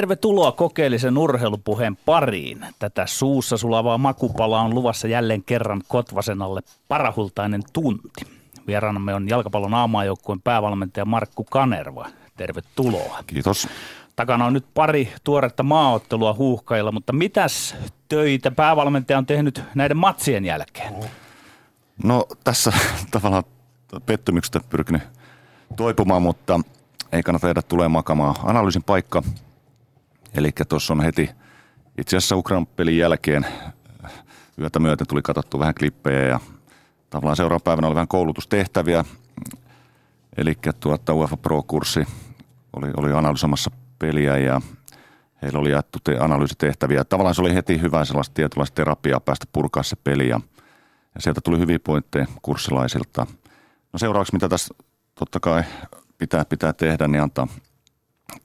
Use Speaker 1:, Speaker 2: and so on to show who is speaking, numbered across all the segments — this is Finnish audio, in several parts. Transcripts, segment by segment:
Speaker 1: Tervetuloa kokeellisen urheilupuheen pariin. Tätä suussa sulavaa makupalaa on luvassa jälleen kerran Kotvasenalle parahultainen tunti. Vieraanamme on jalkapallon aamaajoukkueen päävalmentaja Markku Kanerva. Tervetuloa.
Speaker 2: Kiitos.
Speaker 1: Takana on nyt pari tuoretta maaottelua huuhkailla, mutta mitäs töitä päävalmentaja on tehnyt näiden matsien jälkeen?
Speaker 2: No tässä tavallaan pettymyksestä pyrkinyt toipumaan, mutta ei kannata jäädä tulee makamaan. Analyysin paikka, eli tuossa on heti itse asiassa Ukrainan pelin jälkeen yötä myöten tuli katsottu vähän klippejä ja tavallaan seuraavan päivänä oli vähän koulutustehtäviä. Eli tuota UEFA Pro-kurssi oli, oli analysoimassa peliä ja heillä oli jaettu te- analyysitehtäviä. Tavallaan se oli heti hyvä sellaista tietynlaista terapiaa päästä purkaa se peli ja, ja sieltä tuli hyviä pointteja kurssilaisilta. No seuraavaksi mitä tässä totta kai pitää, pitää tehdä, niin antaa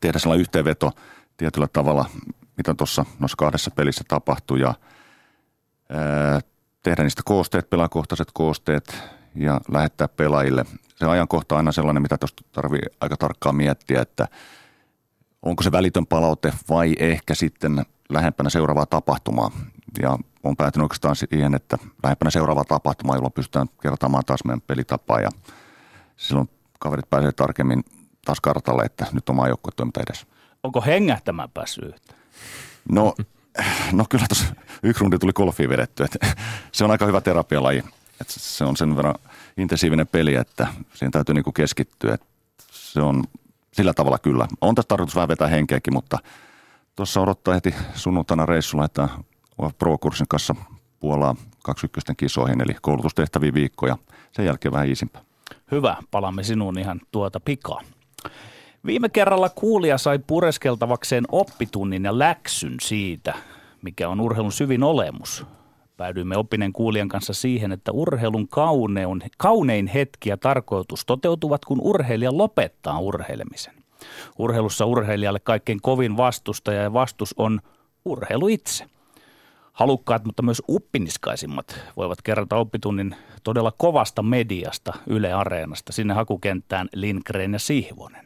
Speaker 2: tehdä sellainen yhteenveto tietyllä tavalla, mitä tuossa noissa kahdessa pelissä tapahtui ja ää, tehdä niistä koosteet, pelaakohtaiset koosteet ja lähettää pelaajille. Se ajankohta on aina sellainen, mitä tuosta tarvii aika tarkkaan miettiä, että onko se välitön palaute vai ehkä sitten lähempänä seuraavaa tapahtumaa. Ja on päätynyt oikeastaan siihen, että lähempänä seuraavaa tapahtumaa, jolloin pystytään kertaamaan taas meidän pelitapaa ja silloin kaverit pääsee tarkemmin taas kartalle, että nyt on maajoukkue toiminta edessä.
Speaker 1: Onko hengähtämään päässyt yhtä?
Speaker 2: No, no kyllä tuossa yksi rundi tuli golfiin vedetty. Että se on aika hyvä terapialaji. Että se on sen verran intensiivinen peli, että siihen täytyy niinku keskittyä. Että se on sillä tavalla kyllä. On tässä tarkoitus vähän vetää henkeäkin, mutta tuossa odottaa heti sunnuntaina reissulla, että Pro-kurssin kanssa Puolaa 21 kisoihin, eli koulutustehtäviä viikkoja. Sen jälkeen vähän iisimpää.
Speaker 1: Hyvä, palamme sinuun ihan tuota pikaa. Viime kerralla kuulija sai pureskeltavakseen oppitunnin ja läksyn siitä, mikä on urheilun syvin olemus. Päädyimme oppineen kuulijan kanssa siihen, että urheilun kauneun, kaunein hetki ja tarkoitus toteutuvat, kun urheilija lopettaa urheilemisen. Urheilussa urheilijalle kaikkein kovin vastustaja ja vastus on urheilu itse. Halukkaat, mutta myös uppiniskaisimmat voivat kerrata oppitunnin todella kovasta mediasta Yle Areenasta sinne hakukenttään Lindgren ja Sihvonen.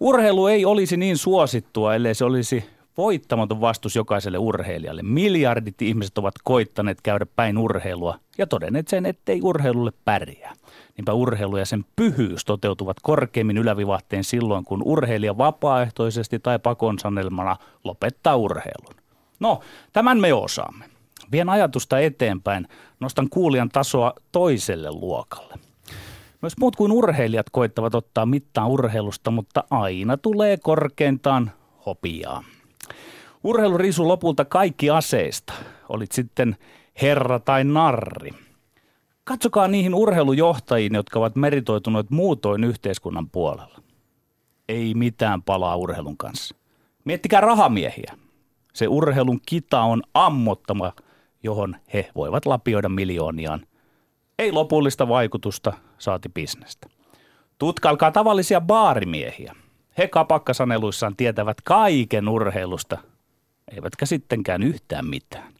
Speaker 1: Urheilu ei olisi niin suosittua, ellei se olisi voittamaton vastus jokaiselle urheilijalle. Miljardit ihmiset ovat koittaneet käydä päin urheilua ja todenneet sen, ettei urheilulle pärjää. Niinpä urheilu ja sen pyhyys toteutuvat korkeimmin ylävivahteen silloin, kun urheilija vapaaehtoisesti tai pakon sanelmana lopettaa urheilun. No, tämän me osaamme. Vien ajatusta eteenpäin, nostan kuulijan tasoa toiselle luokalle. Myös muut kuin urheilijat koittavat ottaa mittaan urheilusta, mutta aina tulee korkeintaan hopiaa. Urheilu riisuu lopulta kaikki aseista, olit sitten herra tai narri. Katsokaa niihin urheilujohtajiin, jotka ovat meritoituneet muutoin yhteiskunnan puolella. Ei mitään palaa urheilun kanssa. Miettikää rahamiehiä. Se urheilun kita on ammottama, johon he voivat lapioida miljooniaan. Ei lopullista vaikutusta, saati bisnestä. Tutkailkaa tavallisia baarimiehiä. He kapakkasaneluissaan tietävät kaiken urheilusta, eivätkä sittenkään yhtään mitään.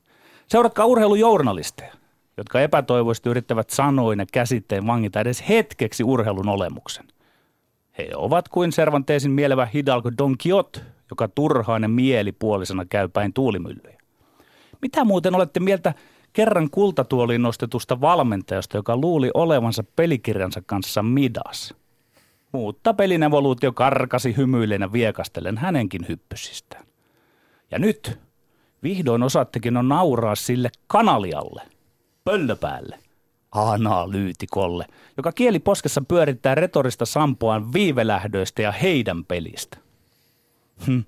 Speaker 1: Seuratkaa urheilujournalisteja, jotka epätoivoisesti yrittävät sanoin ja käsitteen vangita edes hetkeksi urheilun olemuksen. He ovat kuin Cervantesin mielevä Hidalgo Don Quixote, joka turhainen mielipuolisena käy päin tuulimyllyjä. Mitä muuten olette mieltä kerran kultatuoliin nostetusta valmentajasta, joka luuli olevansa pelikirjansa kanssa midas? Mutta pelin evoluutio karkasi hymyilen viekastellen hänenkin hyppysistään. Ja nyt vihdoin osattekin on nauraa sille kanalialle, pöllöpäälle, analyytikolle, joka kieli poskessa pyörittää retorista sampoaan viivelähdöistä ja heidän pelistä. Hm.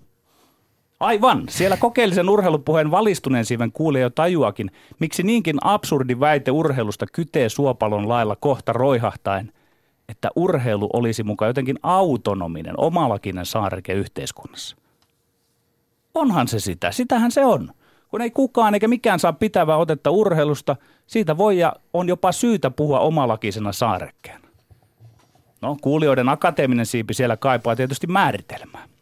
Speaker 1: Aivan, siellä kokeellisen urheilupuheen valistuneen siiven kuulee jo tajuakin, miksi niinkin absurdi väite urheilusta kytee suopalon lailla kohta roihahtaen, että urheilu olisi mukaan jotenkin autonominen, omalakinen saareke yhteiskunnassa. Onhan se sitä, sitähän se on. Kun ei kukaan eikä mikään saa pitävää otetta urheilusta, siitä voi ja on jopa syytä puhua omalakisena saarekkeen. No, kuulijoiden akateeminen siipi siellä kaipaa tietysti määritelmää.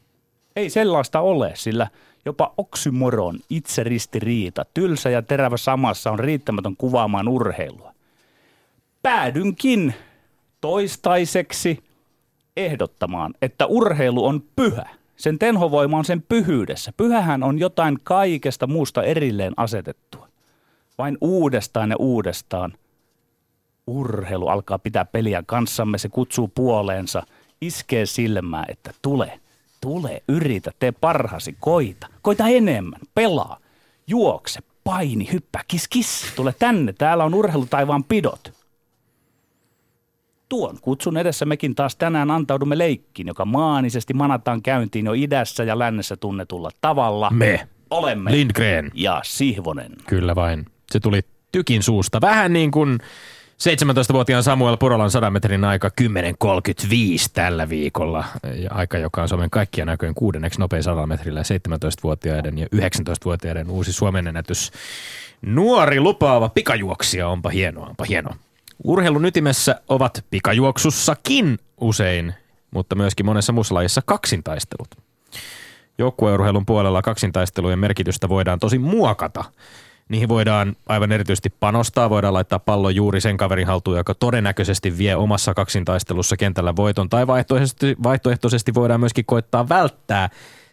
Speaker 1: Ei sellaista ole, sillä jopa oksymoron, itseristiriita, tylsä ja terävä samassa on riittämätön kuvaamaan urheilua. Päädynkin toistaiseksi ehdottamaan, että urheilu on pyhä. Sen tenhovoima on sen pyhyydessä. Pyhähän on jotain kaikesta muusta erilleen asetettua. Vain uudestaan ja uudestaan urheilu alkaa pitää peliä kanssamme, se kutsuu puoleensa, iskee silmää, että tule, tule, yritä, tee parhasi, koita, koita enemmän, pelaa, juokse, paini, hyppää, kis, kis, tule tänne, täällä on urheilutaivaan pidot. Tuon kutsun edessä mekin taas tänään antaudumme leikkiin, joka maanisesti manataan käyntiin jo idässä ja lännessä tunnetulla tavalla.
Speaker 3: Me.
Speaker 1: Olemme.
Speaker 3: Lindgren.
Speaker 1: Ja Sihvonen.
Speaker 3: Kyllä vain. Se tuli tykin suusta. Vähän niin kuin 17-vuotiaan Samuel Purolan 100 metrin aika 10.35 tällä viikolla. Ja aika, joka on Suomen kaikkien aikojen kuudenneksi nopein 100 metrillä 17-vuotiaiden ja 19-vuotiaiden uusi Suomen ennätys. Nuori lupaava pikajuoksija, onpa hienoa, onpa hienoa. Urheilun ytimessä ovat pikajuoksussakin usein, mutta myöskin monessa muussa lajissa kaksintaistelut. Joukkueurheilun puolella kaksintaistelujen merkitystä voidaan tosi muokata – Niihin voidaan aivan erityisesti panostaa, voidaan laittaa pallo juuri sen kaverin haltuun, joka todennäköisesti vie omassa kaksintaistelussa kentällä voiton, tai vaihtoehtoisesti, vaihtoehtoisesti voidaan myöskin koittaa välttää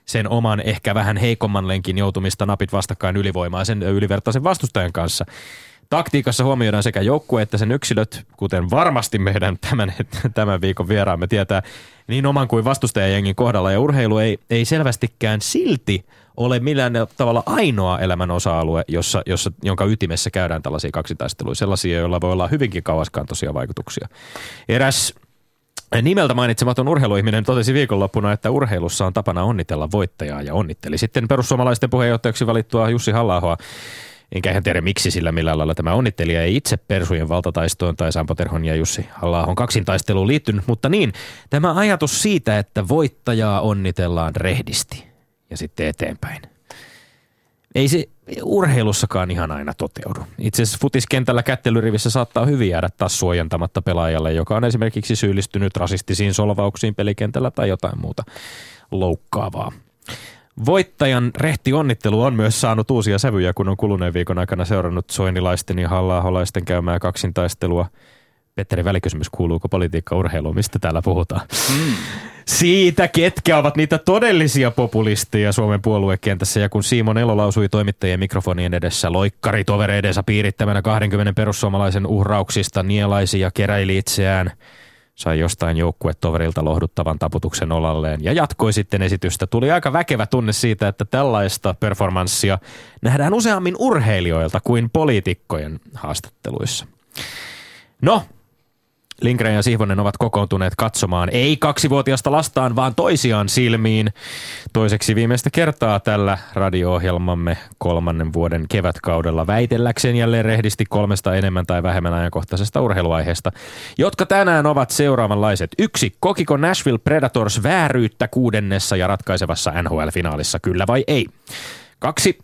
Speaker 3: sen oman ehkä vähän heikomman lenkin joutumista napit vastakkain ylivoimaa sen ylivertaisen vastustajan kanssa. Taktiikassa huomioidaan sekä joukkue että sen yksilöt, kuten varmasti meidän tämän, tämän viikon vieraamme tietää, niin oman kuin vastustajajengin kohdalla. Ja urheilu ei, ei selvästikään silti ole millään tavalla ainoa elämän osa-alue, jossa, jossa, jonka ytimessä käydään tällaisia kaksitaisteluja, sellaisia, joilla voi olla hyvinkin kauaskantoisia vaikutuksia. Eräs Nimeltä mainitsematon urheiluihminen totesi viikonloppuna, että urheilussa on tapana onnitella voittajaa ja onnitteli sitten perussuomalaisten puheenjohtajaksi valittua Jussi halla Enkä hän tiedä miksi sillä millä lailla tämä onnittelija ei itse persujen valtataistoon tai Sampo Terhon ja Jussi halla kaksintaisteluun liittynyt, mutta niin, tämä ajatus siitä, että voittajaa onnitellaan rehdisti ja sitten eteenpäin. Ei se urheilussakaan ihan aina toteudu. Itse asiassa futiskentällä kättelyrivissä saattaa hyvin jäädä taas suojantamatta pelaajalle, joka on esimerkiksi syyllistynyt rasistisiin solvauksiin pelikentällä tai jotain muuta loukkaavaa. Voittajan rehti onnittelu on myös saanut uusia sävyjä, kun on kuluneen viikon aikana seurannut soinilaisten ja halla käymää kaksintaistelua. Petteri, välikysymys, kuuluuko politiikka urheiluun? Mistä täällä puhutaan? Mm. Siitä, ketkä ovat niitä todellisia populisteja Suomen puoluekentässä. Ja kun Simon Elo lausui toimittajien mikrofonien edessä loikkari tovereidensa piirittämänä 20 perussuomalaisen uhrauksista nielaisi ja keräili itseään – sai jostain joukkuetoverilta lohduttavan taputuksen olalleen ja jatkoi sitten esitystä. Tuli aika väkevä tunne siitä, että tällaista performanssia nähdään useammin urheilijoilta kuin poliitikkojen haastatteluissa. No, Lindgren ja Sihvonen ovat kokoontuneet katsomaan ei kaksivuotiasta lastaan, vaan toisiaan silmiin. Toiseksi viimeistä kertaa tällä radio-ohjelmamme kolmannen vuoden kevätkaudella väitelläkseen jälleen rehdisti kolmesta enemmän tai vähemmän ajankohtaisesta urheiluaiheesta, jotka tänään ovat seuraavanlaiset. Yksi, kokiko Nashville Predators vääryyttä kuudennessa ja ratkaisevassa NHL-finaalissa, kyllä vai ei? Kaksi,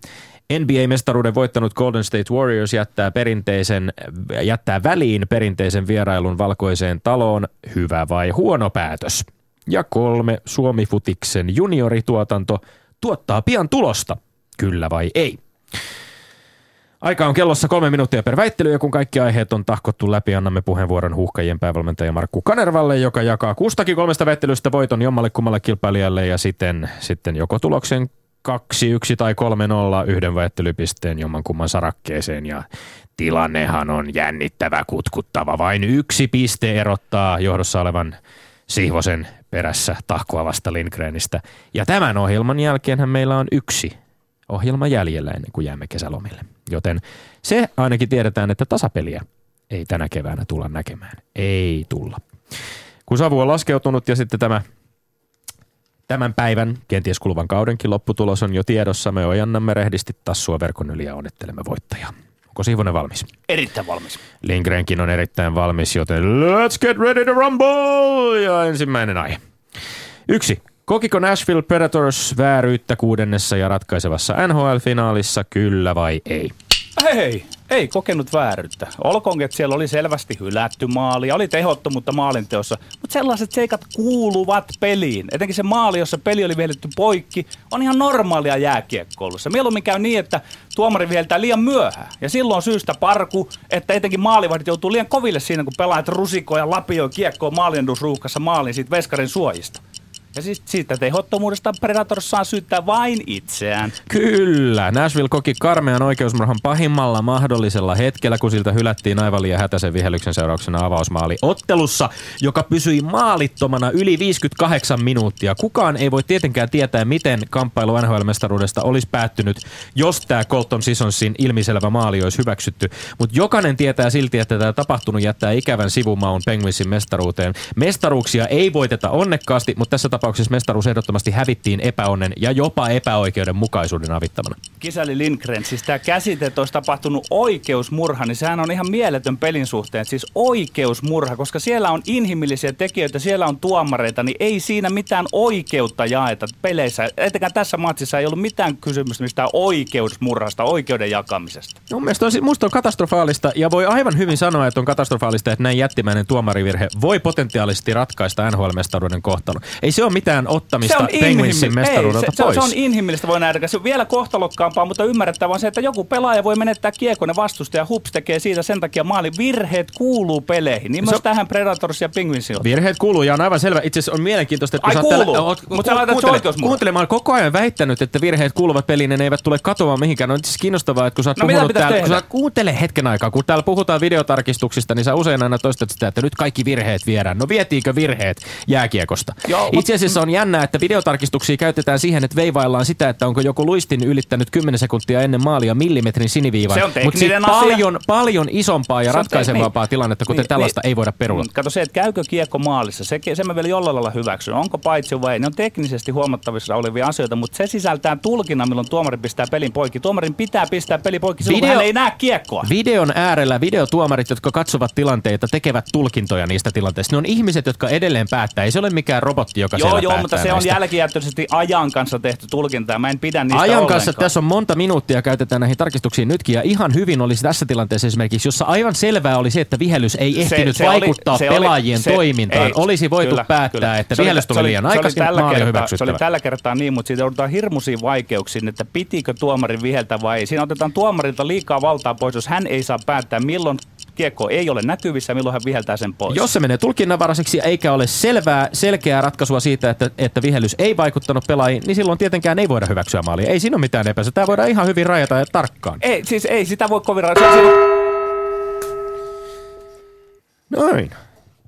Speaker 3: NBA-mestaruuden voittanut Golden State Warriors jättää, perinteisen, jättää väliin perinteisen vierailun valkoiseen taloon. Hyvä vai huono päätös? Ja kolme, Suomi-futiksen juniorituotanto tuottaa pian tulosta. Kyllä vai ei? Aika on kellossa kolme minuuttia per väittely ja kun kaikki aiheet on tahkottu läpi, annamme puheenvuoron huuhkajien päävalmentaja Markku Kanervalle, joka jakaa kustakin kolmesta väittelystä voiton jommalle kummalle kilpailijalle ja sitten, sitten joko tuloksen 2-1 tai 3-0 yhden väittelypisteen jommankumman sarakkeeseen ja tilannehan on jännittävä, kutkuttava. Vain yksi piste erottaa johdossa olevan Sihvosen perässä tahkoavasta Lindgrenistä. Ja tämän ohjelman jälkeenhän meillä on yksi ohjelma jäljellä ennen kuin jäämme kesälomille. Joten se ainakin tiedetään, että tasapeliä ei tänä keväänä tulla näkemään. Ei tulla. Kun savu on laskeutunut ja sitten tämä Tämän päivän, kenties kuluvan kaudenkin lopputulos on jo tiedossa. Me ojannamme rehdisti tassua verkon yli ja onnittelemme voittajaa. Onko Siivonen valmis?
Speaker 1: Erittäin valmis.
Speaker 3: Lindgrenkin on erittäin valmis, joten let's get ready to rumble! Ja ensimmäinen aihe. Yksi. Kokiko Nashville Predators vääryyttä kuudennessa ja ratkaisevassa NHL-finaalissa, kyllä vai ei?
Speaker 1: Ei, ei kokenut vääryyttä. Olkoon, että siellä oli selvästi hylätty maali, oli tehottomuutta maalinteossa, mutta sellaiset seikat kuuluvat peliin. Etenkin se maali, jossa peli oli vihelletty poikki, on ihan normaalia jääkiekkoilussa. Mieluummin käy niin, että tuomari viheltää liian myöhään. Ja silloin syystä parku, että etenkin maalivahdit joutuu liian koville siinä, kun pelaat rusikoja, lapioja, kiekkoa maaliendusruuhkassa maalin siitä veskarin suojista. Ja siis siitä tehottomuudesta Predator saa syyttää vain itseään.
Speaker 3: Kyllä. Nashville koki karmean oikeusmurhan pahimmalla mahdollisella hetkellä, kun siltä hylättiin aivan liian hätäisen vihelyksen seurauksena avausmaali ottelussa, joka pysyi maalittomana yli 58 minuuttia. Kukaan ei voi tietenkään tietää, miten kamppailu NHL-mestaruudesta olisi päättynyt, jos tämä Colton Sissonsin ilmiselvä maali olisi hyväksytty. Mutta jokainen tietää silti, että tämä tapahtunut jättää ikävän sivumaun Penguinsin mestaruuteen. Mestaruuksia ei voiteta onnekkaasti, mutta tässä tapauksessa tapauksessa mestaruus ehdottomasti hävittiin epäonnen ja jopa epäoikeudenmukaisuuden avittamana.
Speaker 1: Kisali Lindgren, siis tämä käsite, että olisi tapahtunut oikeusmurha, niin sehän on ihan mieletön pelin suhteen. Siis oikeusmurha, koska siellä on inhimillisiä tekijöitä, siellä on tuomareita, niin ei siinä mitään oikeutta jaeta peleissä. Etenkään tässä matsissa ei ollut mitään kysymystä mistään oikeusmurhasta, oikeuden jakamisesta.
Speaker 3: No, mielestäni on, musta on katastrofaalista ja voi aivan hyvin sanoa, että on katastrofaalista, että näin jättimäinen tuomarivirhe voi potentiaalisesti ratkaista NHL-mestaruuden kohtalon. Ei se ole mitään ottamista Penguinsin mestaruudelta
Speaker 1: se,
Speaker 3: pois.
Speaker 1: Se on inhimillistä, voi nähdä. Se on vielä kohtalokkaampaa, mutta ymmärrettävää on se, että joku pelaaja voi menettää kiekon ja vastustaja hups tekee siitä sen takia maali. Virheet kuuluu peleihin. Niin myös tähän Predators ja Penguinsin.
Speaker 3: Virheet kuuluu ja on aivan selvä. Itse asiassa on mielenkiintoista, että
Speaker 1: Ai kuuluu, täällä, oot, mutta sä laitat kuuntele,
Speaker 3: kuuntele, mä olen koko ajan väittänyt, että virheet kuuluvat peliin ja ne eivät tule katoamaan mihinkään. On siis kiinnostavaa, että kun sä oot no, puhunut täällä, kun sä kuuntele hetken aikaa, kun täällä puhutaan videotarkistuksista, niin sä usein aina toistat sitä, että nyt kaikki virheet viedään. No vietiinkö virheet jääkiekosta? Joo, Itse asiassa on jännä, että videotarkistuksia käytetään siihen, että veivaillaan sitä, että onko joku luistin ylittänyt 10 sekuntia ennen maalia millimetrin siniviivan.
Speaker 1: Se on
Speaker 3: Mutta paljon, paljon isompaa ja ratkaisevampaa niin, tilannetta, kuten niin, tällaista niin, ei voida perua. Mm,
Speaker 1: kato se, että käykö kiekko maalissa, se, se mä vielä jollain lailla hyväksyn. Onko paitsi vai ei? Ne on teknisesti huomattavissa olevia asioita, mutta se sisältää tulkinnan, milloin tuomari pistää pelin poikki. Tuomarin pitää pistää peli poikki silloin, Video, hän ei näe kiekkoa.
Speaker 3: Videon äärellä videotuomarit, jotka katsovat tilanteita, tekevät tulkintoja niistä tilanteista. Ne on ihmiset, jotka edelleen päättää. Ei se ole mikään robotti, joka
Speaker 1: joo, joo, mutta se on jälkijättöisesti ajan kanssa tehty tulkinta. Mä en pidä niistä
Speaker 3: Ajan
Speaker 1: ollenkaan.
Speaker 3: kanssa tässä on monta minuuttia käytetään näihin tarkistuksiin nytkin ja ihan hyvin olisi tässä tilanteessa esimerkiksi, jossa aivan selvää oli se, että vihellys ei ehtinyt se, se vaikuttaa oli, pelaajien se, toimintaan. Ei, olisi voitu kyllä, päättää, kyllä. että vihellys tuli liian aikaisin, maali
Speaker 1: kertaa, Se oli tällä kertaa niin, mutta siitä joudutaan hirmuisiin vaikeuksiin, että pitikö tuomarin viheltä vai ei. Siinä otetaan tuomarilta liikaa valtaa pois, jos hän ei saa päättää milloin kiekko ei ole näkyvissä, milloin hän viheltää sen pois.
Speaker 3: Jos se menee tulkinnanvaraiseksi eikä ole selvää, selkeää ratkaisua siitä, että, että vihellys ei vaikuttanut pelaajiin, niin silloin tietenkään ei voida hyväksyä maalia. Ei siinä ole mitään epäilystä. Tämä voidaan ihan hyvin rajata ja tarkkaan.
Speaker 1: Ei, siis ei sitä voi kovin rajata.
Speaker 3: Noin.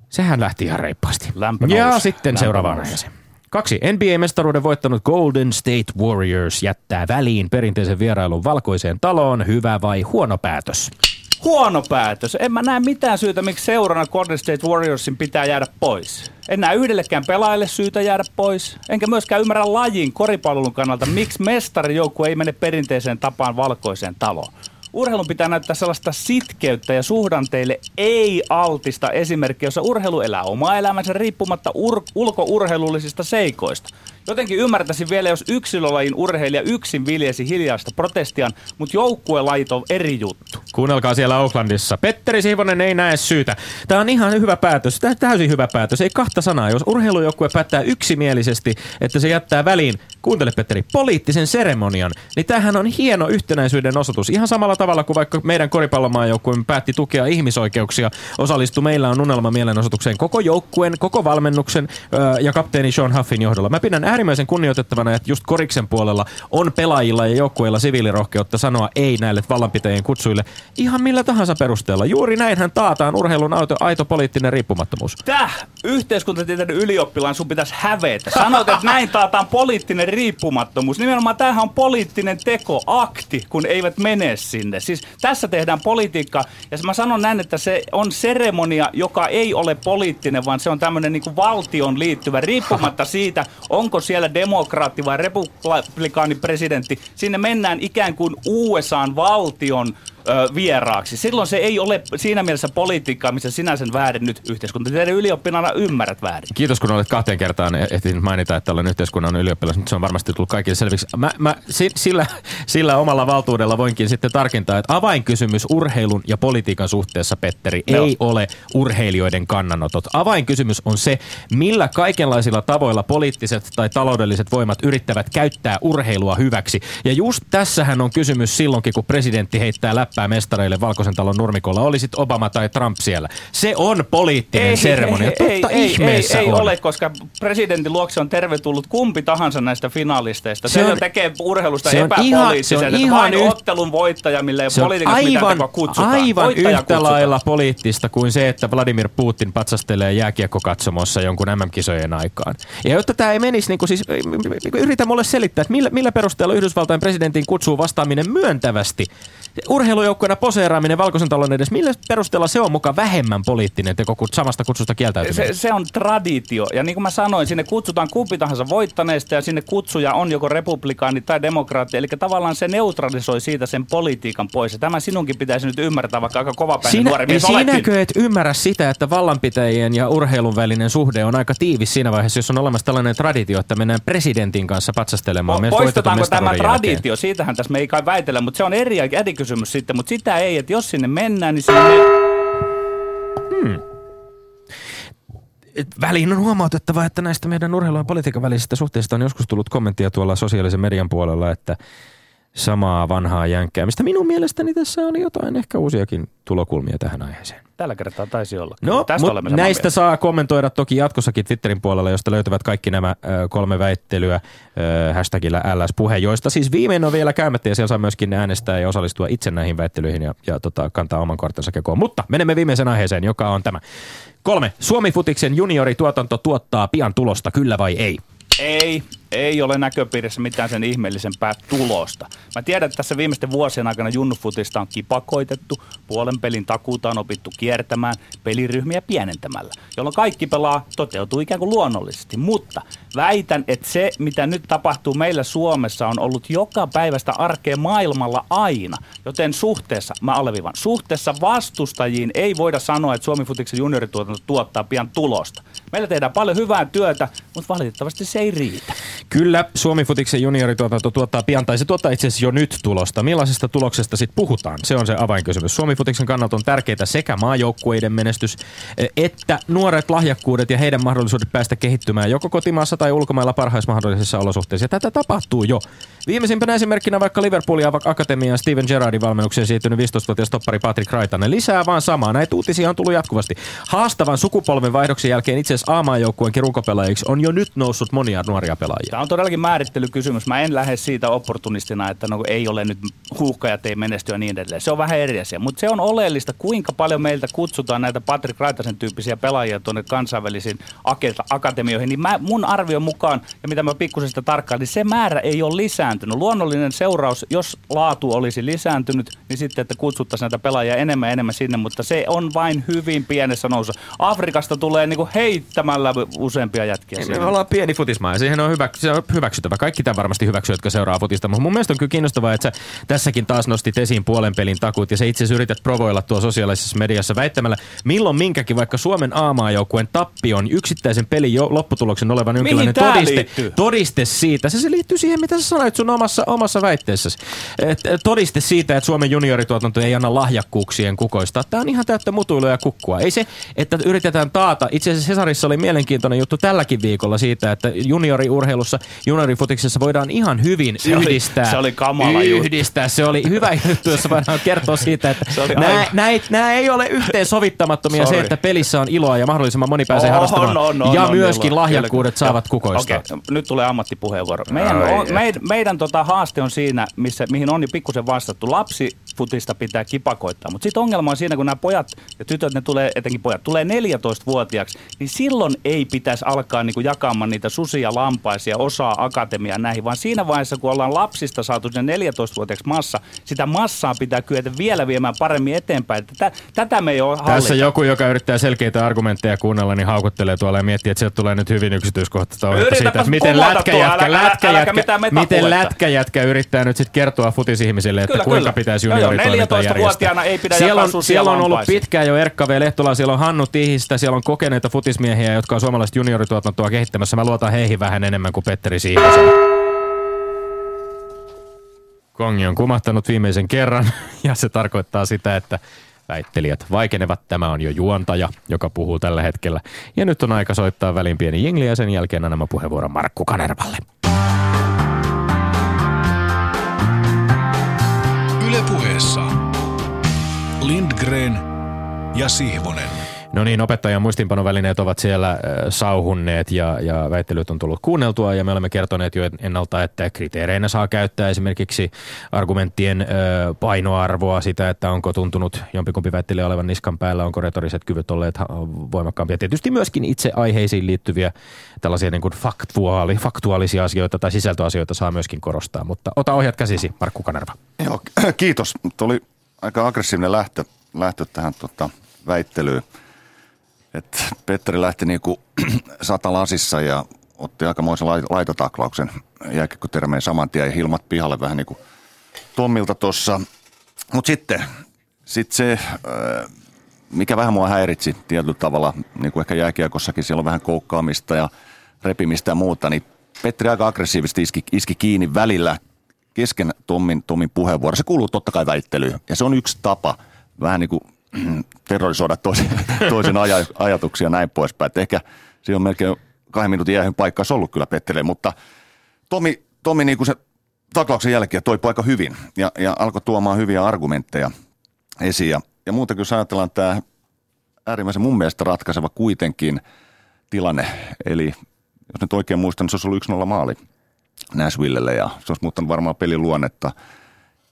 Speaker 3: Sehän lähti ihan reippaasti.
Speaker 1: Lämpö
Speaker 3: ja
Speaker 1: nousi.
Speaker 3: sitten
Speaker 1: Lämpö
Speaker 3: seuraavaan
Speaker 1: nousi.
Speaker 3: aiheeseen. Kaksi. NBA-mestaruuden voittanut Golden State Warriors jättää väliin perinteisen vierailun valkoiseen taloon. Hyvä vai huono päätös?
Speaker 1: Huono päätös. En mä näe mitään syytä, miksi seurana Golden State Warriorsin pitää jäädä pois. En näe yhdellekään pelaajalle syytä jäädä pois. Enkä myöskään ymmärrä lajin koripallon kannalta, miksi mestarijoukkue ei mene perinteiseen tapaan valkoiseen taloon. Urheilun pitää näyttää sellaista sitkeyttä ja suhdanteille ei altista esimerkkiä, jossa urheilu elää omaa elämänsä riippumatta ur- ulkourheilullisista seikoista. Jotenkin ymmärtäisin vielä, jos yksilölajin urheilija yksin viljesi hiljaista protestian, mutta joukkuelajit on eri juttu.
Speaker 3: Kuunnelkaa siellä Oaklandissa. Petteri Siivonen ei näe syytä. Tämä on ihan hyvä päätös. Tämä täysin hyvä päätös. Ei kahta sanaa. Jos urheilujoukkue päättää yksimielisesti, että se jättää väliin, kuuntele Petteri, poliittisen seremonian, niin tämähän on hieno yhtenäisyyden osoitus. Ihan samalla tavalla kuin vaikka meidän koripallomaajoukkueemme päätti tukea ihmisoikeuksia, osallistui meillä on unelma mielenosoitukseen koko joukkueen, koko valmennuksen öö, ja kapteeni Sean Huffin johdolla. Mä pidän äärimmäisen kunnioitettavana, että just koriksen puolella on pelaajilla ja joukkueilla siviilirohkeutta sanoa ei näille vallanpitäjien kutsuille ihan millä tahansa perusteella. Juuri näinhän taataan urheilun aito, aito poliittinen riippumattomuus.
Speaker 1: Täh! Yhteiskuntatieteiden ylioppilaan sun pitäisi hävetä. Sanoit, että näin taataan poliittinen riippumattomuus. Nimenomaan tämähän on poliittinen teko, akti, kun eivät mene sinne. Siis tässä tehdään politiikkaa. Ja mä sanon näin, että se on seremonia, joka ei ole poliittinen, vaan se on tämmöinen niin valtion liittyvä, riippumatta siitä, onko siellä demokraatti vai republikaani presidentti. Sinne mennään ikään kuin USAn valtion ö, vieraaksi. Silloin se ei ole siinä mielessä politiikkaa, missä sinä sen väärin nyt yhteiskuntatieteen ylioppilana ymmärrät väärin.
Speaker 3: Kiitos, kun olet kahteen kertaan ehtinyt mainita, että olen yhteiskunnan ylioppilas. Nyt se on varmasti tullut kaikille selviksi. Mä, mä sillä, sillä omalla valtuudella voinkin sitten tarkentaa, että avainkysymys urheilun ja politiikan suhteessa, Petteri, no. ei ole urheilijoiden kannanotot. Avainkysymys on se, millä kaikenlaisilla tavoilla poliittiset tai taloudelliset voimat yrittävät käyttää urheilua hyväksi. Ja just tässähän on kysymys silloinkin, kun presidentti heittää läppää mestareille Valkoisen talon nurmikolla, olisit Obama tai Trump siellä. Se on poliittinen ei, seremonia.
Speaker 1: Ei, Totta ei, ihmeessä ei, ei, ei ole, koska presidentin luokse on tervetullut kumpi tahansa näistä finalisteista. Se, se on, tekee urheilusta se on epäpoliittisen, ihan, se on ihan vain yht... ottelun voittaja, millä ei ole aivan, mitään
Speaker 3: aivan yhtä kutsutaan. lailla poliittista kuin se, että Vladimir Putin patsastelee jääkiekkokatsomossa jonkun MM-kisojen aikaan. Ja jotta tämä ei menisi, niin kuin siis, yritä mulle selittää, että millä, millä perusteella Yhdysvaltain presidentin kutsuu vastaaminen myöntävästi urheilujoukkoina poseeraaminen valkoisen talon edes, millä perusteella se on mukaan vähemmän poliittinen teko kuin samasta kutsusta kieltäytyminen?
Speaker 1: Se, se on traditio. Ja niin kuin mä sanoin, sinne kutsutaan kumpi tahansa voittaneesta ja sinne kutsuja on joko republikaani tai demokraatti. Eli tavallaan se neutralisoi siitä sen politiikan pois. Ja tämä sinunkin pitäisi nyt ymmärtää, vaikka aika kova Sinä, nuori mies
Speaker 3: Sinäkö et ymmärrä sitä, että vallanpitäjien ja urheilun välinen suhde on aika tiivis siinä vaiheessa, jos on olemassa tällainen traditio, että mennään presidentin kanssa patsastelemaan.
Speaker 1: Po- poistetaanko tämä traditio? Jälkeen. Siitähän tässä me ei kai väitellä, mutta se on eri, eri kysymys sitten, mutta sitä ei, että jos sinne mennään, niin sinne... Hmm.
Speaker 3: Väliin on huomautettava, että näistä meidän urheilun ja politiikan välisistä suhteista on joskus tullut kommenttia tuolla sosiaalisen median puolella, että samaa vanhaa jänkkäämistä. Minun mielestäni tässä on jotain ehkä uusiakin tulokulmia tähän aiheeseen.
Speaker 1: Tällä kertaa taisi olla.
Speaker 3: No, Tästä olemme näistä mieltä. saa kommentoida toki jatkossakin Twitterin puolella, josta löytyvät kaikki nämä ö, kolme väittelyä ö, hashtagillä LS-puhe, joista siis viimein on vielä käymättä ja siellä saa myöskin äänestää ja osallistua itse näihin väittelyihin ja, ja tota, kantaa oman kortensa kekoon. Mutta menemme viimeisen aiheeseen, joka on tämä. Kolme. Suomi-futiksen juniorituotanto tuottaa pian tulosta, kyllä vai ei?
Speaker 1: Ei, ei ole näköpiirissä mitään sen ihmeellisempää tulosta. Mä tiedän, että tässä viimeisten vuosien aikana junnufutista on kipakoitettu, puolen pelin takuuta on opittu kiertämään peliryhmiä pienentämällä, jolloin kaikki pelaa toteutuu ikään kuin luonnollisesti. Mutta väitän, että se, mitä nyt tapahtuu meillä Suomessa, on ollut joka päivästä arkea maailmalla aina. Joten suhteessa, mä alleviivan, suhteessa vastustajiin ei voida sanoa, että Suomi Futiksen juniorituotanto tuottaa pian tulosta. Meillä tehdään paljon hyvää työtä, mutta valitettavasti se ei riitä.
Speaker 3: Kyllä, Suomi Futiksen juniorituotanto tuottaa pian, tai se tuottaa itse asiassa jo nyt tulosta. Millaisesta tuloksesta sitten puhutaan? Se on se avainkysymys. Suomi Futiksen kannalta on tärkeää sekä maajoukkueiden menestys, että nuoret lahjakkuudet ja heidän mahdollisuudet päästä kehittymään joko kotimaassa tai ulkomailla parhaissa mahdollisissa olosuhteissa. Ja tätä tapahtuu jo. Viimeisimpänä esimerkkinä vaikka Liverpoolin Akatemian Steven Gerrardin valmennukseen siirtynyt 15-vuotias toppari Patrick Raitanen. Lisää vaan samaa. Näitä uutisia on tullut jatkuvasti. Haastavan sukupolven vaihdoksen jälkeen itse asiassa A-maajoukkueen runkopelaajiksi on jo nyt noussut monia nuoria pelaajia.
Speaker 1: Tämä on todellakin määrittelykysymys. Mä en lähde siitä opportunistina, että no, ei ole nyt huuhkajat ei menesty ja niin edelleen. Se on vähän eri asia. Mutta se on oleellista, kuinka paljon meiltä kutsutaan näitä Patrick Raitasen tyyppisiä pelaajia tuonne kansainvälisiin akatemioihin. Niin mä, mun arvion mukaan, ja mitä mä pikkusen sitä tarkkaan, niin se määrä ei ole lisääntynyt. Luonnollinen seuraus, jos laatu olisi lisääntynyt, niin sitten, että kutsuttaisiin näitä pelaajia enemmän ja enemmän sinne, mutta se on vain hyvin pienessä nousussa. Afrikasta tulee niinku heittämällä useampia jätkiä.
Speaker 3: Me ollaan pieni futismaa ja siihen on hyvä, se on hyväksyttävä. Kaikki tämä varmasti hyväksyy, jotka seuraa futista. Mutta mun mielestä on kyllä kiinnostavaa, että sä tässäkin taas nostit esiin puolen pelin takuut ja se itse asiassa yrität provoilla tuo sosiaalisessa mediassa väittämällä, milloin minkäkin vaikka Suomen A-maajoukkueen tappion yksittäisen pelin jo, lopputuloksen olevan jonkinlainen todiste, todiste siitä. Se, se liittyy siihen, mitä sä sanoit sun omassa, omassa väitteessäsi. Et, todiste siitä, että Suomen juniorituotanto ei anna lahjakkuuksien kukoista. Tämä on ihan täyttä mutuilua ja kukkua. Ei se, että yritetään taata. Itse asiassa Cesarissa oli mielenkiintoinen juttu tälläkin viikolla siitä, että junioriurheilussa, juniorifutiksessa voidaan ihan hyvin se yhdistää.
Speaker 1: Oli, se oli kamala
Speaker 3: Yhdistää. Juttu. Se oli hyvä juttu, jossa voidaan kertoa siitä, että nämä, ei ole yhteen sovittamattomia Sorry. se, että pelissä on iloa ja mahdollisimman moni pääsee oh, harrastamaan. No, no, ja no, myöskin no, lahjakkuudet kyllä. saavat kukoistaa.
Speaker 1: Okay. Nyt tulee ammattipuheenvuoro. Meidän, on, meidän, meidän tota haaste on siinä, missä, mihin on jo pikkusen vastattu. Lapsi futista pitää kipakoittaa. Mutta sitten ongelma on siinä, kun nämä pojat ja tytöt, ne tulee, etenkin pojat, tulee 14-vuotiaaksi, niin silloin ei pitäisi alkaa niinku jakamaan niitä susia, lampaisia, osaa akatemiaa näihin, vaan siinä vaiheessa, kun ollaan lapsista saatu sen 14-vuotiaaksi massa, sitä massaa pitää kyetä vielä viemään paremmin eteenpäin. Tätä, tätä me ei ole hallita.
Speaker 3: Tässä joku, joka yrittää selkeitä argumentteja kuunnella, niin haukuttelee tuolla ja miettii, että sieltä tulee nyt hyvin yksityiskohtaista ohjetta siitä, että miten lätkäjätkä,
Speaker 1: tuo, älä-
Speaker 3: lätkäjätkä,
Speaker 1: äläkä mitään
Speaker 3: miten lätkäjätkä yrittää nyt sitten kertoa futisihmisille, että
Speaker 1: Kyllä,
Speaker 3: kuinka
Speaker 1: kyllä.
Speaker 3: pitäisi junioritoimintaa järjestää.
Speaker 1: 14-vuotiaana ei pidä
Speaker 3: siellä on, siellä on ollut pitkään jo Erkka V. Lehtola, siellä on Hannu Tihistä, siellä on kokeneita futismiehiä, jotka on suomalaista juniorituotantoa kehittämässä. Mä luotan heihin vähän enemmän kuin Petteri Siivosen. Kongi on kumahtanut viimeisen kerran ja se tarkoittaa sitä, että väittelijät vaikenevat. Tämä on jo juontaja, joka puhuu tällä hetkellä. Ja nyt on aika soittaa väliin pieni jingli ja sen jälkeen annamme puheenvuoron Markku Kanervalle.
Speaker 4: Yle puheessa. Lindgren ja Sihvonen.
Speaker 3: No niin, opettajan muistinpanovälineet ovat siellä sauhunneet ja, ja väittelyt on tullut kuunneltua ja me olemme kertoneet jo ennalta, että kriteereinä saa käyttää esimerkiksi argumenttien painoarvoa, sitä, että onko tuntunut jompikumpi väittelijä olevan niskan päällä, onko retoriset kyvyt olleet voimakkaampia. Tietysti myöskin itse aiheisiin liittyviä tällaisia niin kuin faktuaali, faktuaalisia asioita tai sisältöasioita saa myöskin korostaa, mutta ota ohjat käsisi, Markku Kanerva.
Speaker 2: Joo, kiitos. Tuo oli aika aggressiivinen lähtö, lähtö tähän tota, väittelyyn. Et Petteri lähti niinku satalasissa ja otti aikamoisen lai- laitotaklauksen jääkiekkotermeen saman tien ja hilmat pihalle vähän niin kuin Tommilta tuossa. Mutta sitten sit se, äh, mikä vähän mua häiritsi tietyllä tavalla, niin kuin ehkä jääkiekossakin, siellä on vähän koukkaamista ja repimistä ja muuta, niin Petteri aika aggressiivisesti iski, iski kiinni välillä kesken Tommin, Tommin puheenvuoro. Se kuuluu totta kai väittelyyn ja se on yksi tapa vähän niin kuin terrorisoida toisen, toisen aja, ajatuksia ja näin poispäin. Et ehkä siinä on melkein kahden minuutin jäähyn paikka olisi ollut kyllä Petterille, mutta Tomi, Tomi niin kuin se taklauksen jälkeen toipui aika hyvin ja, ja alkoi tuomaan hyviä argumentteja esiin. Ja, ja muutenkin jos ajatellaan tämä äärimmäisen mun mielestä ratkaiseva kuitenkin tilanne, eli jos nyt oikein muistan, niin se olisi ollut 1-0 maali Nashvillelle ja se olisi muuttanut varmaan pelin luonnetta.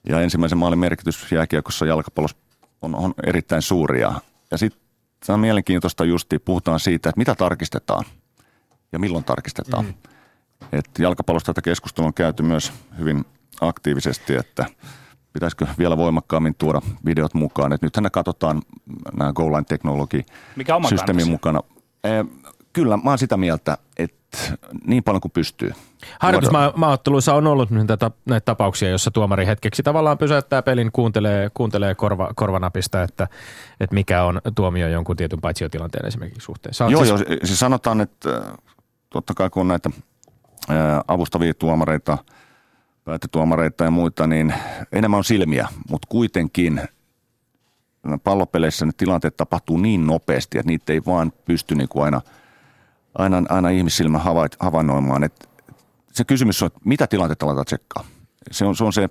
Speaker 2: Ja ensimmäisen maalin merkitys jääkiekossa jalkapallossa on, on erittäin suuri. Ja, sitten se on mielenkiintoista justi, puhutaan siitä, että mitä tarkistetaan ja milloin tarkistetaan. Mm. Et jalkapallosta tätä keskustelua on käyty myös hyvin aktiivisesti, että pitäisikö vielä voimakkaammin tuoda videot mukaan. Et nythän ne katsotaan nämä goal line teknologi
Speaker 1: Mikä oma
Speaker 2: systeemin
Speaker 1: kantasi?
Speaker 2: mukana. Kyllä, mä oon sitä mieltä, että niin paljon kuin pystyy.
Speaker 3: Harjoitusmaaotteluissa on ollut tätä, näitä tapauksia, jossa tuomari hetkeksi tavallaan pysäyttää pelin, kuuntelee, kuuntelee korva, korvanapista, että, että mikä on tuomio jonkun tietyn paitsiotilanteen esimerkiksi suhteessa.
Speaker 2: Joo,
Speaker 3: siis,
Speaker 2: joo, siis sanotaan, että äh, totta kai kun näitä ää, avustavia tuomareita, päättötuomareita ja muita, niin enemmän on silmiä, mutta kuitenkin pallopeleissä ne tilanteet tapahtuu niin nopeasti, että niitä ei vaan pysty niin kuin aina, aina, aina ihmissilmä havait- havainnoimaan. Et se kysymys on, että mitä tilanteita aletaan tsekkaa. Se on se, on se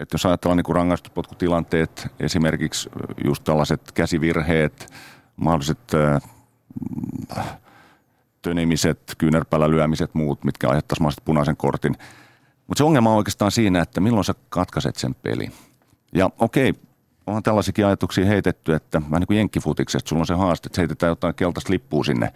Speaker 2: että jos ajatellaan niin kuin rangaistuspotkutilanteet, esimerkiksi just tällaiset käsivirheet, mahdolliset äh, tönimiset, kyynärpäällä lyömiset, muut, mitkä aiheuttaisivat mahdollisesti punaisen kortin. Mutta se ongelma on oikeastaan siinä, että milloin sä katkaiset sen pelin. Ja okei, onhan tällaisiakin ajatuksia heitetty, että vähän niin kuin jenkkifutiksesta, sulla on se haaste, että heitetään jotain keltaista lippua sinne.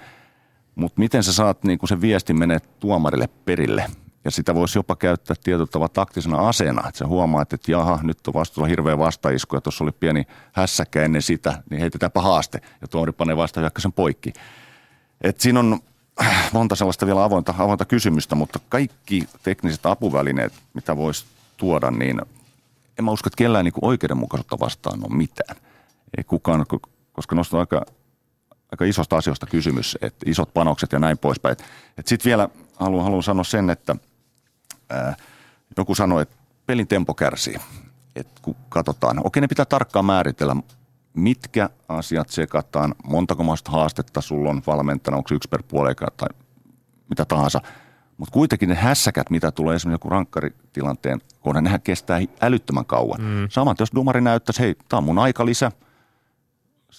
Speaker 2: Mutta miten sä saat niin kuin sen viestin menee tuomarille perille? Ja sitä voisi jopa käyttää tietyllä tavalla taktisena aseena, että sä huomaat, että jaha, nyt on vastuulla hirveä vastaisku ja tuossa oli pieni hässäkkä ennen sitä, niin heitetäänpä haaste ja tuomari panee vasta sen poikki. Et siinä on monta sellaista vielä avointa, avointa kysymystä, mutta kaikki tekniset apuvälineet, mitä voisi tuoda, niin en mä usko, että kellään niin oikeudenmukaisuutta vastaan on mitään. Ei kukaan, koska noista on aika, aika isosta asioista kysymys, että isot panokset ja näin poispäin. Sitten vielä haluan, haluan sanoa sen, että ää, joku sanoi, että pelin tempo kärsii. Et kun katsotaan, okei ne pitää tarkkaan määritellä, mitkä asiat sekataan, montako maasta haastetta sulla on valmentana, onko se yksi per puoleika tai mitä tahansa. Mutta kuitenkin ne hässäkät, mitä tulee esimerkiksi joku rankkaritilanteen kohdan, nehän kestää älyttömän kauan. Mm. Samat, jos dumari näyttäisi, hei, tämä on mun aika lisä,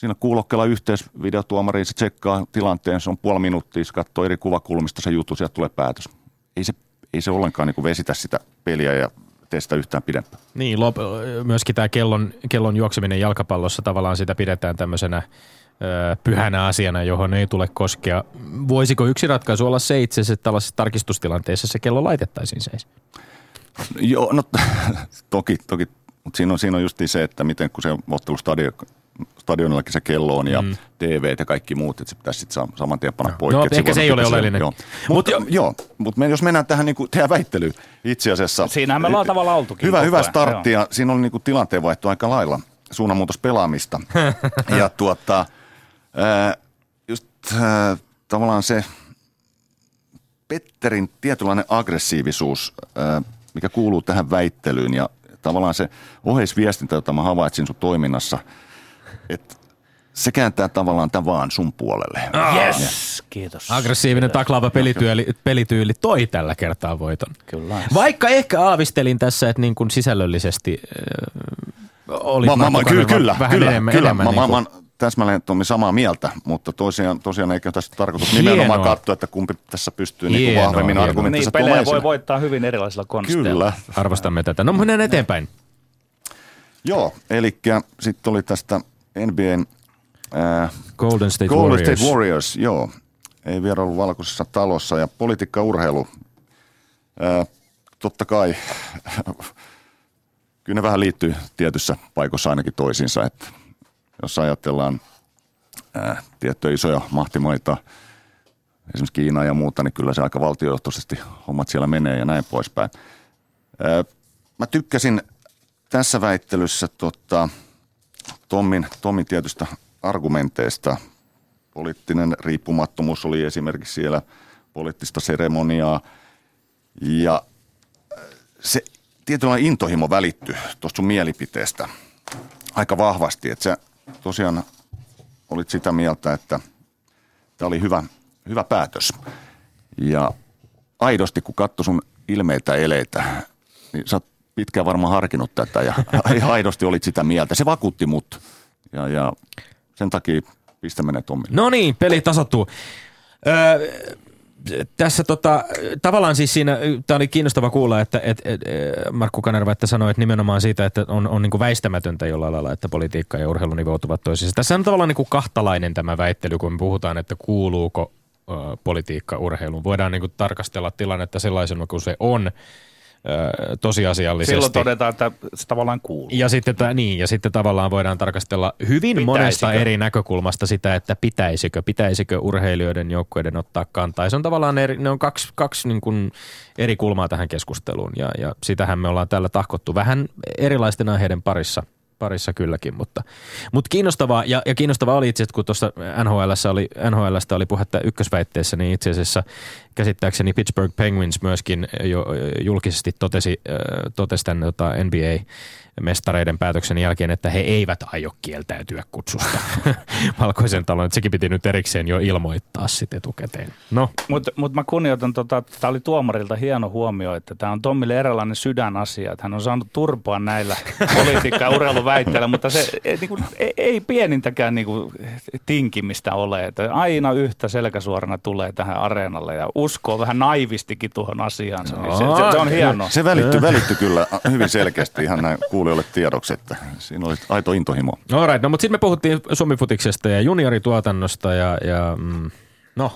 Speaker 2: siinä kuulokkeella yhteys videotuomariin, se tsekkaa tilanteen, se on puoli minuuttia, se katsoo eri kuvakulmista se juttu, sieltä tulee päätös. Ei se, ei se ollenkaan niin kuin vesitä sitä peliä ja tee sitä yhtään pidempään.
Speaker 3: Niin, lop, myöskin tämä kellon, kellon juokseminen jalkapallossa tavallaan sitä pidetään tämmöisenä ö, pyhänä asiana, johon ei tule koskea. Voisiko yksi ratkaisu olla se itse asiassa, että tällaisessa tarkistustilanteessa se kello laitettaisiin seis?
Speaker 2: Joo, no toki, toki. Mutta siinä on, siinä on just se, että miten kun se ottelustadion stadionillakin se kello on ja mm. TV ja kaikki muut, että se pitäisi sitten saman tien panna poikki.
Speaker 3: No, ehkä se ei ole oleellinen.
Speaker 2: Joo. Mutta Mut, joo, mut me, jos mennään tähän niin tehdä väittelyyn itse asiassa.
Speaker 1: Siinähän me ollaan tavallaan oltukin.
Speaker 2: Hyvä, hyvä startti ja siinä oli niin tilanteenvaihto aika lailla suunnanmuutos pelaamista. ja tuota, just tavallaan se Petterin tietynlainen aggressiivisuus, mikä kuuluu tähän väittelyyn ja tavallaan se oheisviestintä, jota mä havaitsin sun toiminnassa, että se kääntää tavallaan tämän vaan sun puolelle.
Speaker 1: Yes, kiitos.
Speaker 3: Aggressiivinen taklaava pelityyli, pelityyli toi tällä kertaa voiton.
Speaker 1: Kyllä.
Speaker 3: Vaikka ehkä aavistelin tässä, että niin kuin sisällöllisesti äh, oli
Speaker 2: mä, mä, mä, kyllä, kyllä,
Speaker 3: vähän
Speaker 2: kyllä,
Speaker 3: enemmän,
Speaker 2: kyllä.
Speaker 3: enemmän
Speaker 2: mä,
Speaker 3: niin
Speaker 2: mä, mä, täsmälleen Tommi samaa mieltä, mutta tosiaan, tosiaan eikö tässä tarkoitus nimenomaan katsoa, että kumpi tässä pystyy niin kuin vahvemmin argumenttinsa
Speaker 1: niin, pelejä voi voittaa hyvin erilaisilla konsteilla.
Speaker 2: Kyllä.
Speaker 3: Arvostamme tätä. No mennään eteenpäin.
Speaker 2: Joo, eli sitten oli tästä NBAn
Speaker 3: äh, Golden State
Speaker 2: Golden
Speaker 3: Warriors.
Speaker 2: State Warriors, joo. Ei vielä ollut valkoisessa talossa ja politiikka urheilu. Äh, totta kai, kyllä ne vähän liittyy tietyssä paikossa ainakin toisiinsa, että jos ajatellaan äh, tiettyjä isoja mahtimaita, esimerkiksi Kiina ja muuta, niin kyllä se aika valtiojohtoisesti hommat siellä menee ja näin poispäin. Äh, mä tykkäsin tässä väittelyssä tota, Tommin, Tommin tietystä argumenteista. Poliittinen riippumattomuus oli esimerkiksi siellä poliittista seremoniaa ja se tietynlainen intohimo välittyi tuosta sun mielipiteestä aika vahvasti, että sä tosiaan olit sitä mieltä, että tämä oli hyvä, hyvä päätös. Ja aidosti, kun katsoi sun ilmeitä eleitä, niin sä oot pitkään varmaan harkinnut tätä ja aidosti olit sitä mieltä. Se vakuutti mut ja, ja sen takia pistä menee Tommille.
Speaker 3: No niin, peli tasottuu. Öö, tässä tota, tavallaan siis siinä, tämä oli kiinnostava kuulla, että et, et, Markku Kanerva, että sanoi, että nimenomaan siitä, että on, on niin väistämätöntä jollain lailla, että politiikka ja urheilu nivoutuvat toisiinsa. Tässä on tavallaan niin kahtalainen tämä väittely, kun puhutaan, että kuuluuko ö, politiikka urheiluun. Voidaan niin tarkastella tilannetta sellaisena kuin se on – tosiasiallisesti.
Speaker 1: Silloin todetaan, että se tavallaan kuuluu.
Speaker 3: Ja sitten, niin, ja sitten tavallaan voidaan tarkastella hyvin pitäisikö? monesta eri näkökulmasta sitä, että pitäisikö, pitäisikö urheilijoiden joukkueiden ottaa kantaa. Ja se on tavallaan eri, ne on kaksi, kaksi niin kuin eri kulmaa tähän keskusteluun ja, ja sitähän me ollaan täällä tahkottu vähän erilaisten aiheiden parissa – parissa kylläkin, mutta, mutta kiinnostavaa, ja, ja kiinnostavaa oli itse, että kun tuossa NHL oli, NHLstä oli puhetta ykkösväitteessä, niin itse asiassa käsittääkseni Pittsburgh Penguins myöskin jo julkisesti totesi, totesi tämän tota NBA mestareiden päätöksen jälkeen, että he eivät aio kieltäytyä kutsusta valkoisen talon. Sekin piti nyt erikseen jo ilmoittaa sitten etukäteen. No.
Speaker 1: Mutta mut mä kunnioitan, tota, tämä oli tuomarilta hieno huomio, että tämä on Tommille erilainen sydänasia, että hän on saanut turpoa näillä politiikka- ja urheiluväitteillä, mutta se ei, niin kuin, ei, ei pienintäkään niin kuin, tinkimistä ole. Että aina yhtä selkäsuorana tulee tähän areenalle ja uskoo vähän naivistikin tuohon asiaan. No, se, se, se, on hienoa.
Speaker 2: Se välitty, välitty kyllä hyvin selkeästi ihan näin kuulijoille tiedoksi, että siinä oli aito intohimo.
Speaker 3: All right, no mutta sitten me puhuttiin Suomifutiksesta ja juniorituotannosta ja, ja mm, no,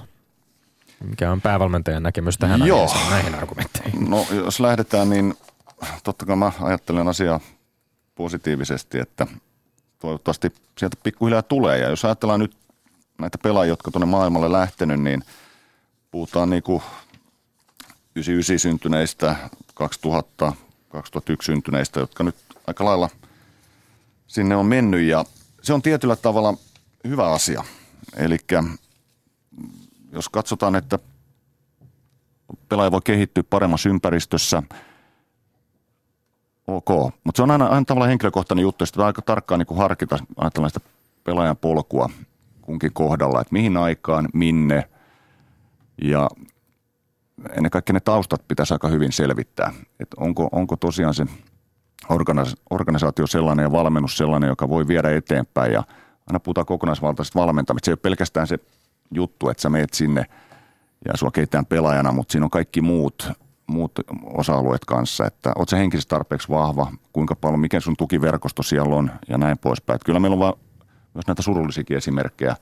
Speaker 3: mikä on päävalmentajan näkemys tähän
Speaker 2: Joo.
Speaker 3: näihin argumentteihin?
Speaker 2: No jos lähdetään, niin totta kai mä ajattelen asiaa positiivisesti, että toivottavasti sieltä pikkuhiljaa tulee. Ja jos ajatellaan nyt näitä pelaajia, jotka tuonne maailmalle lähtenyt, niin puhutaan niin kuin 99 syntyneistä, 2000, 2001 syntyneistä, jotka nyt aika lailla sinne on mennyt ja se on tietyllä tavalla hyvä asia. Eli jos katsotaan, että pelaaja voi kehittyä paremmassa ympäristössä, ok. Mutta se on aina, aina tavallaan henkilökohtainen juttu, että aika tarkkaan niin harkita, ajatellaan sitä pelaajan polkua kunkin kohdalla, että mihin aikaan, minne ja ennen kaikkea ne taustat pitäisi aika hyvin selvittää, että onko, onko tosiaan se organisaatio sellainen ja valmennus sellainen, joka voi viedä eteenpäin ja aina puhutaan kokonaisvaltaisesta valmentamista. Se ei ole pelkästään se juttu, että sä meet sinne ja sua kehitetään pelaajana, mutta siinä on kaikki muut, muut osa-alueet kanssa, että oot sä henkisesti tarpeeksi vahva, kuinka paljon, mikä sun tukiverkosto siellä on ja näin poispäin. Että kyllä meillä on vaan myös näitä surullisiakin esimerkkejä,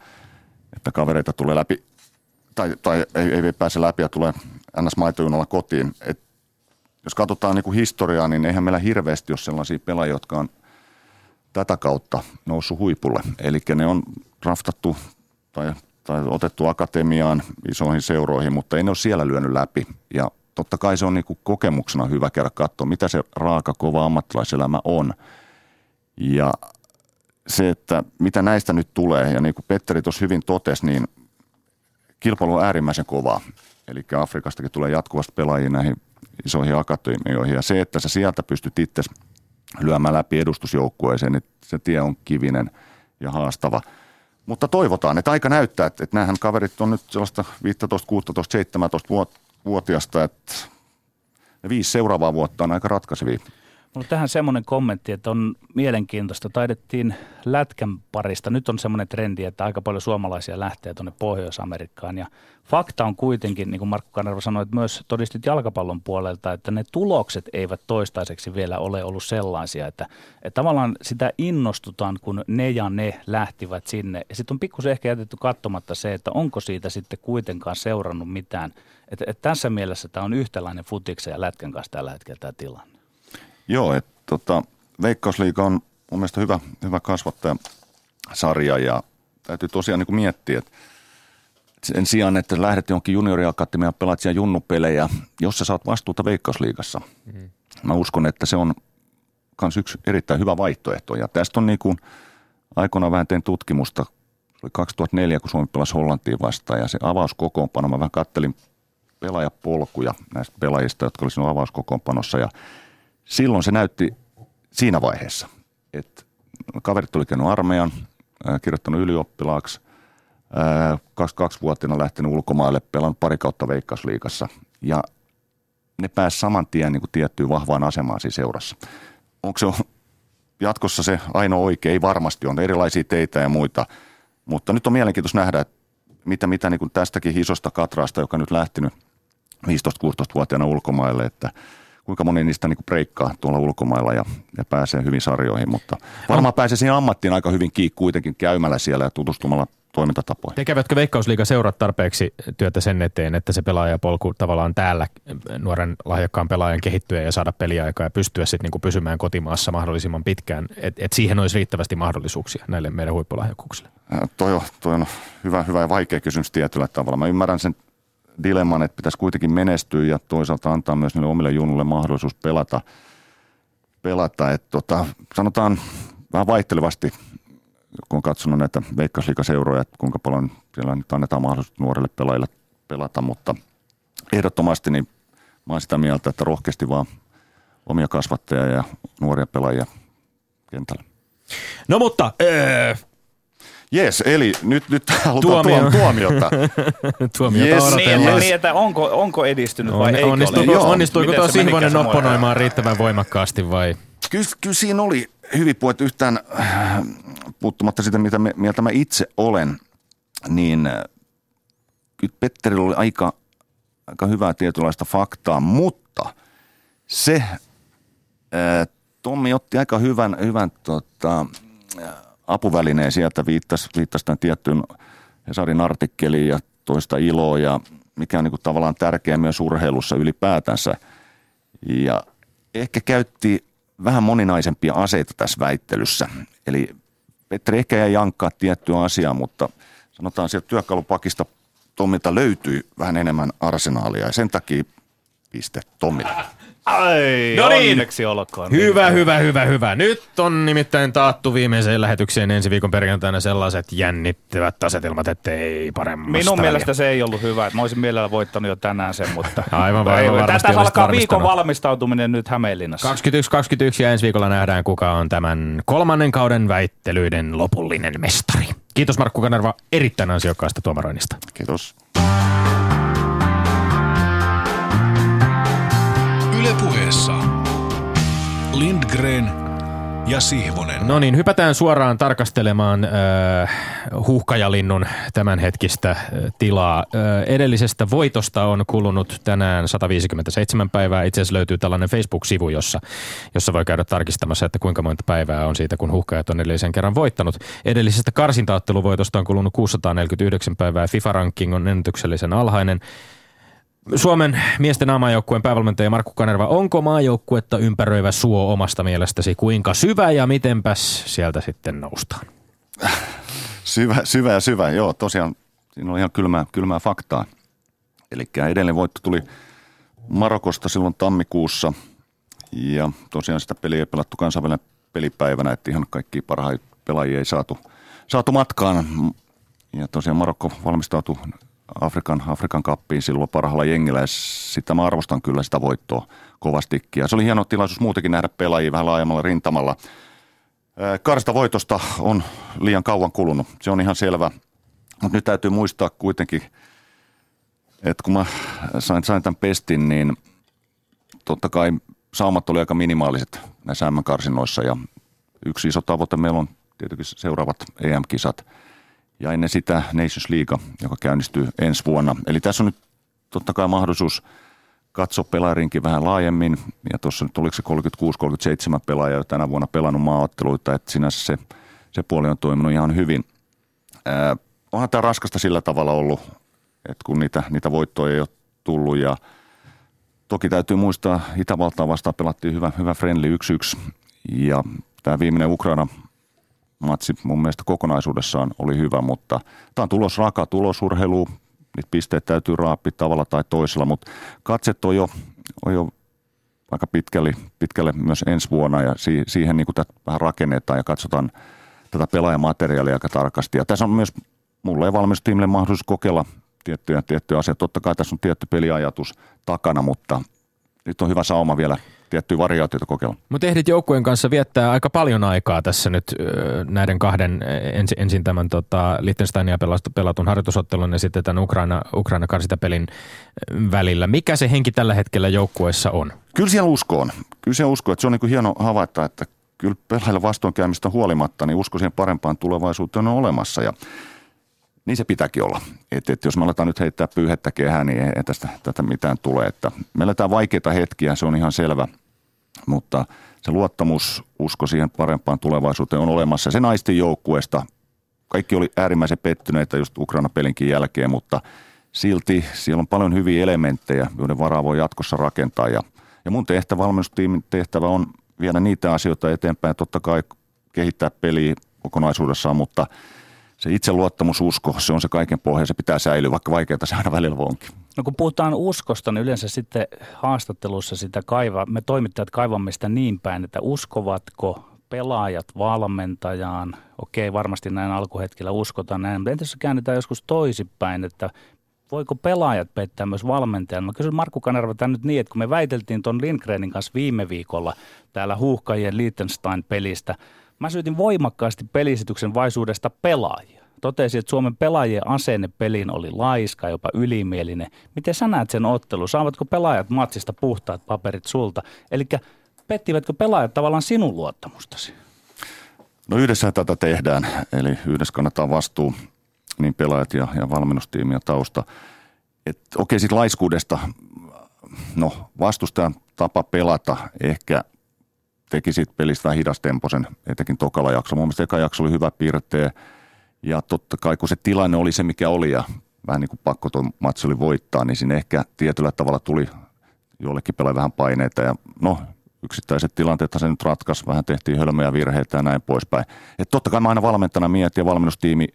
Speaker 2: että kavereita tulee läpi, tai, tai ei, ei pääse läpi ja tulee ns. maitojunalla kotiin. Et jos katsotaan niin kuin historiaa, niin eihän meillä hirveästi ole sellaisia pelaajia, jotka on tätä kautta noussut huipulle. Eli ne on draftattu tai, tai otettu akatemiaan isoihin seuroihin, mutta ei ne ole siellä lyönyt läpi. Ja totta kai se on niin kuin kokemuksena hyvä käydä katsoa, mitä se raaka, kova ammattilaiselämä on. Ja se, että mitä näistä nyt tulee, ja niin kuin Petteri tuossa hyvin totesi, niin kilpailu on äärimmäisen kovaa. Eli Afrikastakin tulee jatkuvasti pelaajia näihin isoihin akatemioihin. Ja se, että sä sieltä pystyt itse lyömään läpi edustusjoukkueeseen, niin se tie on kivinen ja haastava. Mutta toivotaan, että aika näyttää, että, että nämähän kaverit on nyt sellaista 15, 16, 17 vuotiasta, että ne viisi seuraavaa vuotta on aika ratkaisevia.
Speaker 1: Mulla tähän semmoinen kommentti, että on mielenkiintoista. Taidettiin lätkän parista. Nyt on semmoinen trendi, että aika paljon suomalaisia lähtee tuonne Pohjois-Amerikkaan. Ja fakta on kuitenkin, niin kuin Markku Kanerva sanoi, että myös todistit jalkapallon puolelta, että ne tulokset eivät toistaiseksi vielä ole ollut sellaisia, että, että tavallaan sitä innostutaan, kun ne ja ne lähtivät sinne. Ja sitten on pikkusen ehkä jätetty katsomatta se, että onko siitä sitten kuitenkaan seurannut mitään. Että, että tässä mielessä tämä on yhtäläinen futiksen ja lätkän kanssa tällä hetkellä tämä tilanne.
Speaker 2: Joo, että tota, Veikkausliiga on mun mielestä hyvä, hyvä kasvattajasarja ja täytyy tosiaan niin kuin miettiä, että sen sijaan, että lähdet jonkin junioriakatemiaan pelaat siellä junnupelejä, jos sä saat vastuuta Veikkausliigassa. Mm. Mä uskon, että se on myös yksi erittäin hyvä vaihtoehto. Ja tästä on niin kuin, aikoinaan vähän tein tutkimusta, se oli 2004, kun Suomi pelasi Hollantiin vastaan ja se avauskokoonpano, mä vähän kattelin pelaajapolkuja näistä pelaajista, jotka olisivat avauskokoonpanossa ja silloin se näytti siinä vaiheessa, että kaverit oli käynyt armeijan, kirjoittanut ylioppilaaksi, 22-vuotiaana lähtenyt ulkomaille, pelannut pari kautta Veikkausliikassa ja ne pääsi saman tien niin kuin tiettyyn vahvaan asemaan siinä seurassa. Onko se jatkossa se ainoa oikea? Ei varmasti on erilaisia teitä ja muita, mutta nyt on mielenkiintoista nähdä, että mitä, mitä niin kuin tästäkin isosta katraasta, joka nyt lähtenyt 15-16-vuotiaana ulkomaille, että – kuinka moni niistä niin breikkaa tuolla ulkomailla ja, ja pääsee hyvin sarjoihin, mutta varmaan no. pääsee siihen ammattiin aika hyvin kiinni kuitenkin käymällä siellä ja tutustumalla toimintatapoihin.
Speaker 3: Tekevätkö Veikkausliiga seurat tarpeeksi työtä sen eteen, että se pelaajapolku tavallaan täällä nuoren lahjakkaan pelaajan kehittyä ja saada peliaikaa ja pystyä sitten niinku pysymään kotimaassa mahdollisimman pitkään, että et siihen olisi riittävästi mahdollisuuksia näille meidän huippulahjakkuuksille?
Speaker 2: Toi on, toi on hyvä, hyvä ja vaikea kysymys tietyllä tavalla. Mä ymmärrän sen dilemman, että pitäisi kuitenkin menestyä ja toisaalta antaa myös niille omille junulle mahdollisuus pelata. pelata. Et tota, sanotaan vähän vaihtelevasti, kun on katsonut näitä veikkausliikaseuroja, että kuinka paljon siellä nyt annetaan mahdollisuus nuorille pelaajille pelata, mutta ehdottomasti niin mä olen sitä mieltä, että rohkeasti vaan omia kasvattajia ja nuoria pelaajia kentällä.
Speaker 3: No mutta öö,
Speaker 2: Jes, eli nyt, nyt halutaan Tuomio. tuomiota.
Speaker 3: tuomiota yes.
Speaker 1: Niin, niin, että onko, onko edistynyt vai on, eikö
Speaker 3: onnistuiko, ole? Onnistuiko tuo Sihvonen opponoimaan riittävän voimakkaasti vai?
Speaker 2: Kyllä, kyllä siinä oli hyvin puhuttu yhtään puuttumatta sitä, mitä me, mieltä mä itse olen, niin kyllä Petterillä oli aika, aika hyvää tietynlaista faktaa, mutta se äh, Tommi otti aika hyvän, hyvän tota, apuvälineen sieltä viittasi, viittasi tämän tiettyyn Hesarin artikkeliin ja toista iloa ja mikä on niin kuin tavallaan tärkeää myös urheilussa ylipäätänsä. Ja ehkä käytti vähän moninaisempia aseita tässä väittelyssä. Eli Petri ehkä jäi jankkaa tiettyä asiaa, mutta sanotaan sieltä työkalupakista Tommilta löytyy vähän enemmän arsenaalia ja sen takia piste Tommille.
Speaker 1: Ai, no niin. onneksi olkoon.
Speaker 3: Hyvä, niin. hyvä, hyvä, hyvä. Nyt on nimittäin taattu viimeiseen lähetykseen ensi viikon perjantaina sellaiset jännittävät asetelmat, ettei paremmasta.
Speaker 1: Minun mielestä se ei ollut hyvä. Mä olisin mielellä voittanut jo tänään sen, mutta...
Speaker 3: Aivan aivan
Speaker 1: Tästä alkaa viikon valmistautuminen nyt Hämeenlinnassa.
Speaker 3: 21-21 ja ensi viikolla nähdään, kuka on tämän kolmannen kauden väittelyiden lopullinen mestari. Kiitos Markku Kanerva erittäin ansiokkaasta tuomaroinnista.
Speaker 2: Kiitos.
Speaker 4: Ylepuheessa Lindgren ja Sihvonen.
Speaker 3: No niin, hypätään suoraan tarkastelemaan äh, huhkajalinnun tämänhetkistä äh, tilaa. Äh, edellisestä voitosta on kulunut tänään 157 päivää. Itse asiassa löytyy tällainen Facebook-sivu, jossa, jossa voi käydä tarkistamassa, että kuinka monta päivää on siitä, kun huhkajat on edellisen kerran voittanut. Edellisestä karsintaotteluvoitosta on kulunut 649 päivää. FIFA-ranking on ennätyksellisen alhainen. Suomen miesten maajoukkueen päävalmentaja Markku Kanerva, onko maajoukkuetta ympäröivä suo omasta mielestäsi kuinka syvä ja mitenpäs sieltä sitten noustaan?
Speaker 2: Syvä, syvä ja syvä, joo. Tosiaan siinä on ihan kylmää, kylmää faktaa. Eli edelleen voitto tuli Marokosta silloin tammikuussa. Ja tosiaan sitä peliä ei pelattu kansainvälinen pelipäivänä, että ihan kaikki parhaita pelaajia ei saatu, saatu matkaan. Ja tosiaan Marokko valmistautui Afrikan, Afrikan kappiin silloin parhaalla jengillä ja sitä mä arvostan kyllä sitä voittoa kovastikin. Ja se oli hieno tilaisuus muutenkin nähdä pelaajia vähän laajemmalla rintamalla. Karsta voitosta on liian kauan kulunut, se on ihan selvä. Mutta nyt täytyy muistaa kuitenkin, että kun mä sain, sain tämän pestin, niin totta kai saumat oli aika minimaaliset näissä M-karsinoissa ja yksi iso tavoite meillä on tietenkin seuraavat EM-kisat – ja ennen sitä Nations League, joka käynnistyy ensi vuonna. Eli tässä on nyt totta kai mahdollisuus katsoa pelaarinkin vähän laajemmin. Ja tuossa nyt oliko se 36-37 pelaajaa tänä vuonna pelannut maaotteluita, että sinänsä se, se puoli on toiminut ihan hyvin. Ää, onhan tämä raskasta sillä tavalla ollut, että kun niitä, niitä voittoja ei ole tullut ja toki täytyy muistaa, Itävaltaa vastaan pelattiin hyvä, hyvä friendly 1-1 ja tämä viimeinen Ukraina matsi mun mielestä kokonaisuudessaan oli hyvä, mutta tämä on tulos raka tulosurheilu, niitä pisteet täytyy raapia tavalla tai toisella, mutta katset on jo, on jo aika pitkälle, pitkälle myös ensi vuonna ja si, siihen niin vähän rakennetaan ja katsotaan tätä pelaajamateriaalia aika tarkasti. Ja tässä on myös mulle ja valmistustiimille mahdollisuus kokeilla tiettyjä, tiettyjä asioita. Totta kai tässä on tietty peliajatus takana, mutta nyt on hyvä sauma vielä tiettyjä variaatioita kokeilla.
Speaker 3: Mutta ehdit joukkueen kanssa viettää aika paljon aikaa tässä nyt näiden kahden, ensin, ensin tämän tota, Liechtensteinia pelatun harjoitusottelun ja sitten tämän Ukraina, Ukraina karsitapelin välillä. Mikä se henki tällä hetkellä joukkueessa on?
Speaker 2: Kyllä siellä usko on. Kyllä siellä usko, että se on niin hieno havaita, että kyllä pelaajilla vastoinkäymistä huolimatta, niin usko siihen parempaan tulevaisuuteen on olemassa ja niin se pitääkin olla. Että et jos me aletaan nyt heittää pyyhettä kehään, niin ei tästä tätä mitään tule. Että me eletään vaikeita hetkiä, se on ihan selvä, mutta se luottamus, usko siihen parempaan tulevaisuuteen on olemassa. Se naisten joukkueesta, kaikki oli äärimmäisen pettyneitä just Ukraina-pelinkin jälkeen, mutta silti siellä on paljon hyviä elementtejä, joiden varaa voi jatkossa rakentaa. Ja, ja mun tehtävä, valmennustiimin tehtävä on viedä niitä asioita eteenpäin, totta kai kehittää peliä kokonaisuudessaan, mutta – se itseluottamususko, se on se kaiken pohja, se pitää säilyä, vaikka vaikeaa se aina välillä onkin.
Speaker 1: No kun puhutaan uskosta, niin yleensä sitten haastattelussa sitä kaiva, me toimittajat kaivamme sitä niin päin, että uskovatko pelaajat valmentajaan, okei varmasti näin alkuhetkellä uskotaan näin, mutta entäs käännetään joskus toisinpäin, että voiko pelaajat pettää myös valmentajan? Mä kysyn Markku Kanerva tämän nyt niin, että kun me väiteltiin tuon Lindgrenin kanssa viime viikolla täällä huuhkajien Liechtenstein-pelistä, Mä syytin voimakkaasti pelisityksen vaisuudesta pelaajia. Totesin, että Suomen pelaajien asenne peliin oli laiska, jopa ylimielinen. Miten sä näet sen ottelu? Saavatko pelaajat matsista puhtaat paperit sulta? Eli pettivätkö pelaajat tavallaan sinun luottamustasi?
Speaker 2: No yhdessä tätä tehdään, eli yhdessä kannattaa vastuu, niin pelaajat ja, ja valmennustiimi ja tausta. Et, okei, sitten laiskuudesta, no vastustajan tapa pelata ehkä teki siitä pelistä vähän hidastemposen, etenkin tokalla jakso. Mun mielestä eka jakso oli hyvä piirteä ja totta kai kun se tilanne oli se mikä oli ja vähän niin kuin pakko tuo matsi oli voittaa, niin siinä ehkä tietyllä tavalla tuli jollekin pelaa vähän paineita ja no yksittäiset tilanteet se nyt ratkaisi, vähän tehtiin hölmöjä virheitä ja näin poispäin. Et totta kai mä aina valmentana mietin ja valmennustiimi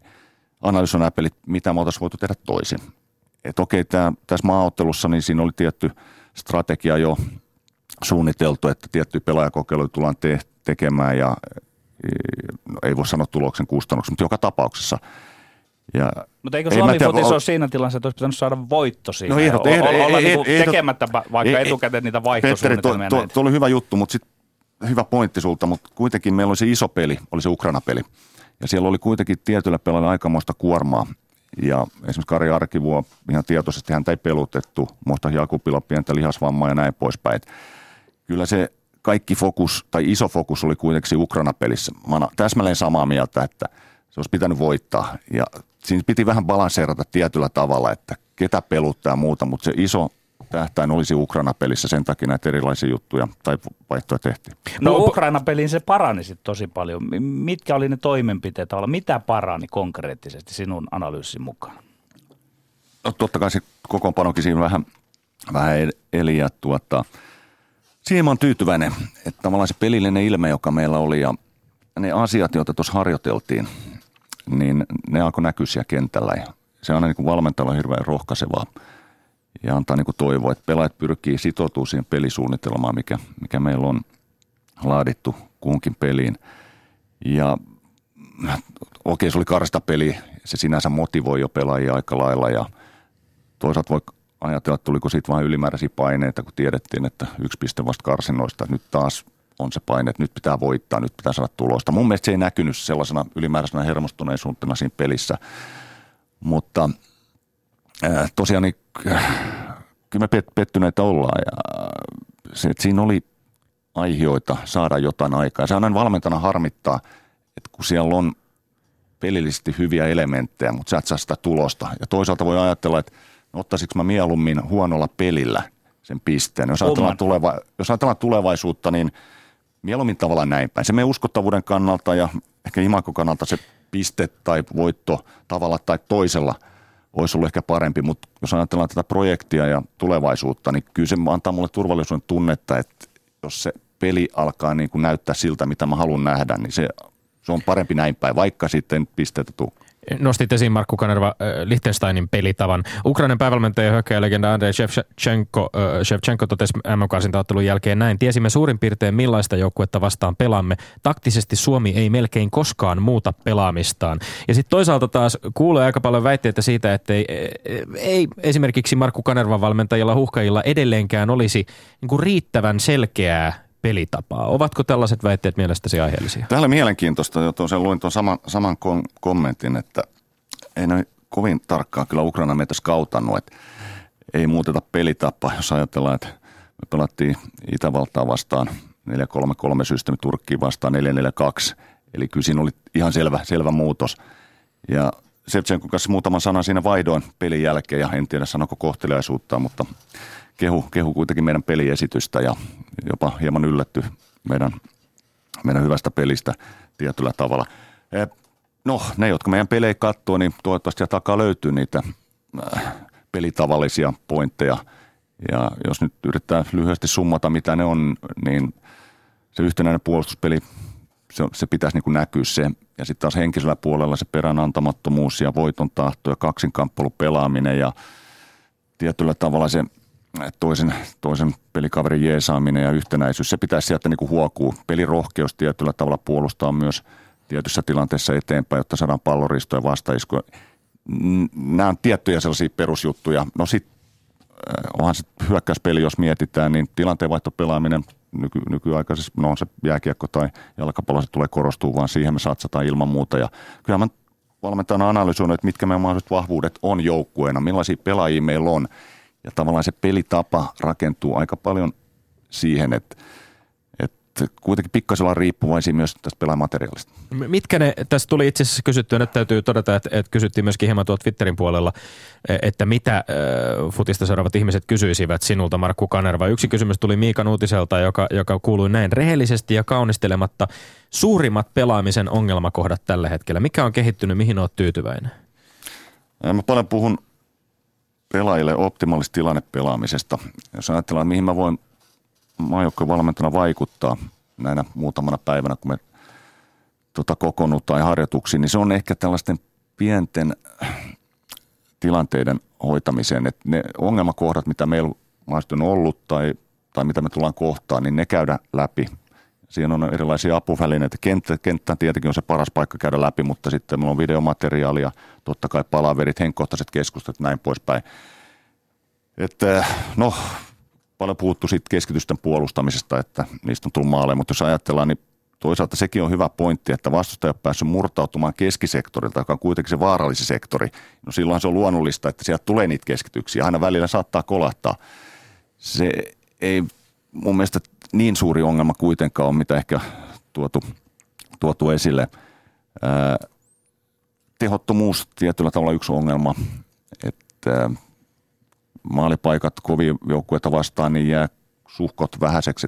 Speaker 2: analysoi nämä pelit, mitä me oltaisiin voitu tehdä toisin. Että okei, tää, tässä maaottelussa niin siinä oli tietty strategia jo suunniteltu, että tiettyjä pelaajakokeiluja tullaan te- tekemään ja no, ei voi sanoa tuloksen kustannuksia, mutta joka tapauksessa.
Speaker 1: Ja mutta eikö Suomi Fotis ole siinä tilassa, että olisi pitänyt saada voitto siinä? No ehdot, ehdot, olla ehdot, niin tekemättä vaikka ehdot, etukäteen niitä vaihtosuunnitelmia.
Speaker 2: Petteri, tuo, tuo, oli hyvä juttu, mutta sit, hyvä pointti sulta, mutta kuitenkin meillä oli se iso peli, oli se Ukraina-peli. Ja siellä oli kuitenkin tietyllä pelalla aikamoista kuormaa. Ja esimerkiksi Kari Arkivuo ihan tietoisesti häntä ei pelutettu, muista Jakubilla pientä lihasvammaa ja näin poispäin kyllä se kaikki fokus tai iso fokus oli kuitenkin Ukraina-pelissä. Mä olen täsmälleen samaa mieltä, että se olisi pitänyt voittaa. Ja siinä piti vähän balanseerata tietyllä tavalla, että ketä peluttaa ja muuta, mutta se iso tähtäin olisi Ukraina-pelissä, sen takia näitä erilaisia juttuja tai vaihtoja tehtiin.
Speaker 1: No, no Ukraina-peliin se parani sitten tosi paljon. Mitkä oli ne toimenpiteet? Mitä parani konkreettisesti sinun analyysin mukaan?
Speaker 2: No totta kai se kokoonpanokin siinä vähän, vähän eli ja tuota, siihen mä oon tyytyväinen, että tavallaan se pelillinen ilme, joka meillä oli ja ne asiat, joita tuossa harjoiteltiin, niin ne alkoi näkyä siellä kentällä ja se on aina niin valmentajalla hirveän rohkaisevaa ja antaa niin toivoa, että pelaajat pyrkii sitoutumaan siihen pelisuunnitelmaan, mikä, mikä meillä on laadittu kunkin peliin. Ja okei, se oli karsta peli, se sinänsä motivoi jo pelaajia aika lailla ja toisaalta voi ajatella, että tuliko siitä vain ylimääräisiä paineita, kun tiedettiin, että yksi piste vasta karsinnoista, että nyt taas on se paine, että nyt pitää voittaa, nyt pitää saada tulosta. Mun mielestä se ei näkynyt sellaisena ylimääräisenä hermostuneisuutena siinä pelissä, mutta äh, tosiaan niin, äh, kyllä me pettyneitä ollaan ja se, että siinä oli aihioita saada jotain aikaa. Se on aina valmentana harmittaa, että kun siellä on pelillisesti hyviä elementtejä, mutta sä et saa sitä tulosta. Ja toisaalta voi ajatella, että ottaisinko mä mieluummin huonolla pelillä sen pisteen. Jos ajatellaan, tuleva, jos ajatellaan tulevaisuutta, niin mieluummin tavallaan näin päin. Se meidän uskottavuuden kannalta ja ehkä imako kannalta se piste tai voitto tavalla tai toisella olisi ollut ehkä parempi, mutta jos ajatellaan tätä projektia ja tulevaisuutta, niin kyllä se antaa mulle turvallisuuden tunnetta, että jos se peli alkaa niin kuin näyttää siltä, mitä mä haluan nähdä, niin se, se on parempi näin päin, vaikka sitten pisteitä tuu.
Speaker 3: Nostit esiin Markku Kanerva äh, Liechtensteinin pelitavan. Ukrainan päävalmentaja ja hyökkäjälegenda Andrei Shevchenko, äh, Shevchenko totesi mm jälkeen näin. Tiesimme suurin piirtein millaista joukkuetta vastaan pelaamme. Taktisesti Suomi ei melkein koskaan muuta pelaamistaan. Ja sitten toisaalta taas kuulee aika paljon väitteitä siitä, että ei, ei esimerkiksi Markku Kanervan valmentajilla huhkajilla edelleenkään olisi niin riittävän selkeää pelitapaa. Ovatko tällaiset väitteet mielestäsi aiheellisia?
Speaker 2: Täällä mielenkiintoista, jo tuossa luin tuon saman, saman kom- kommentin, että ei ne kovin tarkkaan kyllä Ukraina meitä skautannut, että ei muuteta pelitapaa, jos ajatellaan, että me pelattiin Itävaltaa vastaan 4-3-3 systeemi Turkkiin vastaan 4-4-2, eli kyllä siinä oli ihan selvä, selvä muutos. Ja Sevchenko kanssa muutaman sanan siinä vaihdoin pelin jälkeen, ja en tiedä sanoko kohteliaisuutta, mutta kehu, kehu kuitenkin meidän peliesitystä ja jopa hieman yllätty meidän, meidän hyvästä pelistä tietyllä tavalla. Eh, no, ne, jotka meidän pelejä katsoo, niin toivottavasti takaa löytyy niitä äh, pelitavallisia pointteja. Ja jos nyt yrittää lyhyesti summata, mitä ne on, niin se yhtenäinen puolustuspeli, se, se pitäisi niin kuin näkyä se. Ja sitten taas henkisellä puolella se peränantamattomuus ja voiton tahto ja kaksinkamppelu pelaaminen ja tietyllä tavalla se toisen, toisen pelikaverin jeesaaminen ja yhtenäisyys, se pitäisi sieltä niin kuin huokua. Pelirohkeus tietyllä tavalla puolustaa myös tietyssä tilanteessa eteenpäin, jotta saadaan palloristoja vastaiskuja. Nämä on tiettyjä sellaisia perusjuttuja. No sitten äh, onhan se hyökkäyspeli, jos mietitään, niin tilanteenvaihtopelaaminen nyky, nykyaikaisessa, no on se jääkiekko tai jalkapallo, se tulee korostua, vaan siihen me satsataan ilman muuta. Ja kyllä mä valmentajana analysoinut, että mitkä meidän mahdolliset vahvuudet on joukkueena, millaisia pelaajia meillä on – ja tavallaan se pelitapa rakentuu aika paljon siihen, että, että kuitenkin pikkasen ollaan riippuvaisia myös tästä pelaamateriaalista.
Speaker 3: Mitkä ne, tässä tuli itse asiassa kysyttyä, nyt täytyy todeta, että, että kysyttiin myöskin hieman tuolta Twitterin puolella, että mitä äh, futista seuraavat ihmiset kysyisivät sinulta, Markku Kanerva. Yksi kysymys tuli Miikan uutiselta, joka, joka kuului näin, rehellisesti ja kaunistelematta suurimmat pelaamisen ongelmakohdat tällä hetkellä. Mikä on kehittynyt, mihin olet tyytyväinen?
Speaker 2: Mä paljon puhun pelaajille optimaalista tilannepelaamisesta. Jos ajatellaan, mihin mä voin maajoukkojen valmentana vaikuttaa näinä muutamana päivänä, kun me tota, kokoonnutaan harjoituksiin, niin se on ehkä tällaisten pienten tilanteiden hoitamiseen. Että ne ongelmakohdat, mitä meillä on ollut tai, tai mitä me tullaan kohtaan, niin ne käydä läpi. Siinä on erilaisia apuvälineitä. Kenttä, kenttä tietenkin on se paras paikka käydä läpi, mutta sitten meillä on videomateriaalia, totta kai palaverit, henkkohtaiset keskustelut, näin poispäin. Että no, paljon puhuttu siitä keskitysten puolustamisesta, että niistä on tullut maaleja, mutta jos ajatellaan, niin toisaalta sekin on hyvä pointti, että vastustaja on päässyt murtautumaan keskisektorilta, joka on kuitenkin se vaarallisin sektori. No silloin se on luonnollista, että sieltä tulee niitä keskityksiä. Aina välillä saattaa kolahtaa. Se ei mun mielestä niin suuri ongelma kuitenkaan on, mitä ehkä tuotu, tuotu esille. Ää, tehottomuus tietyllä tavalla yksi ongelma, että maalipaikat kovin joukkueita vastaan niin jää suhkot vähäiseksi,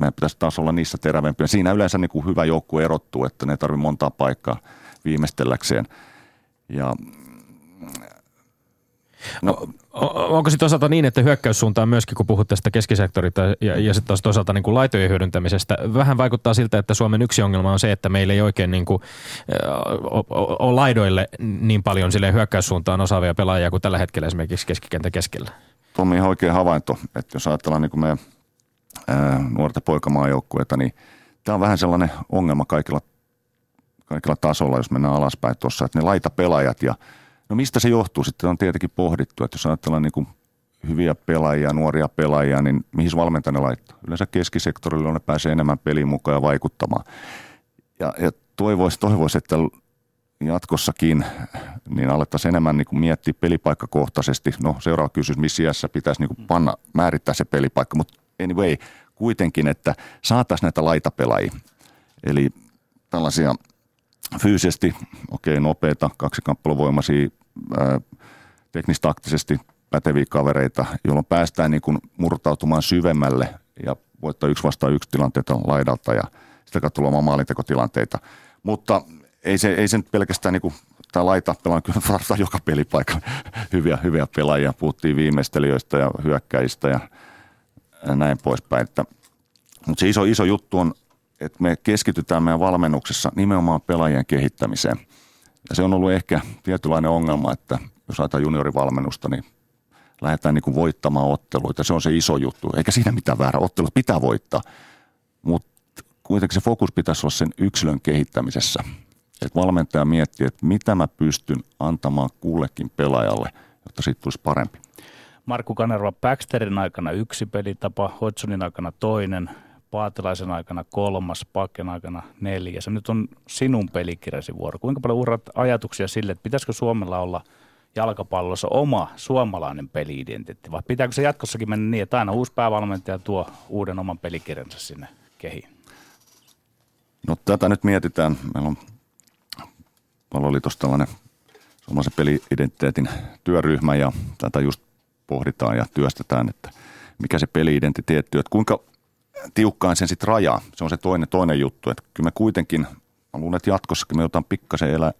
Speaker 2: meidän pitäisi taas olla niissä terävempiä. Siinä yleensä niin kuin hyvä joukkue erottuu, että ne ei tarvitse montaa paikkaa viimeistelläkseen. Ja
Speaker 3: No, onko sitten toisaalta niin, että hyökkäyssuuntaan myöskin, kun puhut tästä keskisektorista ja, ja sitten taas toisaalta niin kuin laitojen hyödyntämisestä, vähän vaikuttaa siltä, että Suomen yksi ongelma on se, että meillä ei oikein niin kuin, ole laidoille niin paljon sille hyökkäyssuuntaan osaavia pelaajia kuin tällä hetkellä esimerkiksi keskikentä keskellä.
Speaker 2: Tuo on ihan oikein havainto, että jos ajatellaan niin kuin meidän ää, nuorta poikamaajoukkueita, niin tämä on vähän sellainen ongelma kaikilla, kaikilla tasolla, jos mennään alaspäin tuossa, että ne laita pelaajat ja – No mistä se johtuu? Sitten on tietenkin pohdittu, että jos ajatellaan niin kuin hyviä pelaajia, nuoria pelaajia, niin mihin valmentaja ne laittaa? Yleensä keskisektorilla ne pääsee enemmän peliin mukaan ja vaikuttamaan. Ja, ja toivoisi, toivoisi, että jatkossakin niin alettaisiin enemmän niin kuin miettiä pelipaikkakohtaisesti. No seuraava kysymys, missä iässä pitäisi niin kuin panna, määrittää se pelipaikka, mutta anyway, kuitenkin, että saataisiin näitä laitapelaajia. Eli tällaisia fyysisesti, okei, okay, nopeita, kaksikamppailuvoimaisia, teknistaktisesti päteviä kavereita, jolloin päästään niin kuin murtautumaan syvemmälle ja voittaa yksi vastaan yksi tilanteita laidalta ja sitä kautta luomaan maalintekotilanteita. Mutta ei se, ei se nyt pelkästään niin kuin, tämä laita pelaa kyllä varmaan joka pelipaikka hyviä, hyviä pelaajia. Puhuttiin viimeistelijöistä ja hyökkäistä ja näin poispäin. Että, mutta se iso, iso juttu on että me keskitytään meidän valmennuksessa nimenomaan pelaajien kehittämiseen. Ja se on ollut ehkä tietynlainen ongelma, että jos ajatellaan juniorivalmennusta, niin lähdetään niin kuin voittamaan otteluita. Se on se iso juttu. Eikä siinä mitään väärä. Ottelut pitää voittaa. Mutta kuitenkin se fokus pitäisi olla sen yksilön kehittämisessä. Että valmentaja miettii, että mitä mä pystyn antamaan kullekin pelaajalle, jotta siitä tulisi parempi.
Speaker 1: Markku Kanerva Baxterin aikana yksi pelitapa, Hodgsonin aikana toinen, Paatelaisen aikana kolmas, Pakken aikana neljäs. Nyt on sinun pelikirjasi vuoro. Kuinka paljon urat ajatuksia sille, että pitäisikö Suomella olla jalkapallossa oma suomalainen peliidenteetti, vai pitääkö se jatkossakin mennä niin, että aina uusi päävalmentaja tuo uuden oman pelikirjansa sinne kehiin?
Speaker 2: No tätä nyt mietitään. Meillä on Palloliitossa tällainen suomalaisen peliidentiteetin työryhmä ja tätä just pohditaan ja työstetään, että mikä se peliidentiteetti että kuinka tiukkaan sen sitten rajaa. Se on se toinen, toinen juttu. Että kyllä me kuitenkin, mä luulen, että jatkossakin me otan pikkasen elää,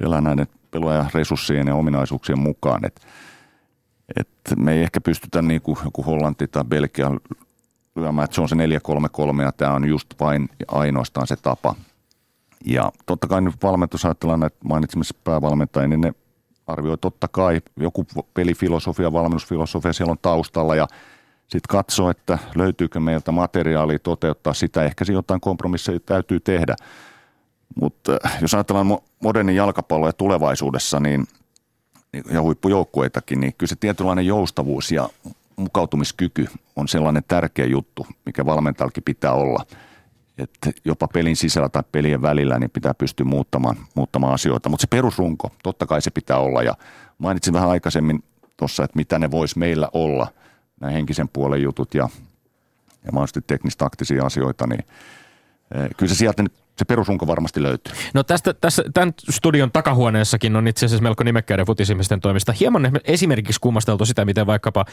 Speaker 2: elää näiden pelaajan resurssien ja ominaisuuksien mukaan. Että että me ei ehkä pystytä niin kuin joku Hollanti tai Belgia lyömään, että se on se 4-3-3 ja tämä on just vain ainoastaan se tapa. Ja totta kai nyt valmentus ajatellaan että mainitsemassa päävalmentajia, niin ne arvioi totta kai joku pelifilosofia, valmennusfilosofia siellä on taustalla ja – sitten katsoa, että löytyykö meiltä materiaalia toteuttaa sitä. Ehkä se jotain kompromisseja täytyy tehdä. Mutta äh, jos ajatellaan modernin jalkapalloa tulevaisuudessa niin, ja huippujoukkueitakin, niin kyllä se tietynlainen joustavuus ja mukautumiskyky on sellainen tärkeä juttu, mikä valmentajallakin pitää olla. Että jopa pelin sisällä tai pelien välillä niin pitää pystyä muuttamaan, muuttamaan asioita. Mutta se perusrunko, totta kai se pitaa olla. Ja mainitsin vähän aikaisemmin tuossa, että mitä ne vois meillä olla – nämä henkisen puolen jutut ja, ja mahdollisesti teknistaktisia asioita, niin eh, kyllä se sieltä nyt se perusrunko varmasti löytyy.
Speaker 3: No tästä, tässä, tämän studion takahuoneessakin on itse asiassa melko nimekkäiden futisimisten toimista. Hieman esimerkiksi kummasteltu sitä, miten vaikkapa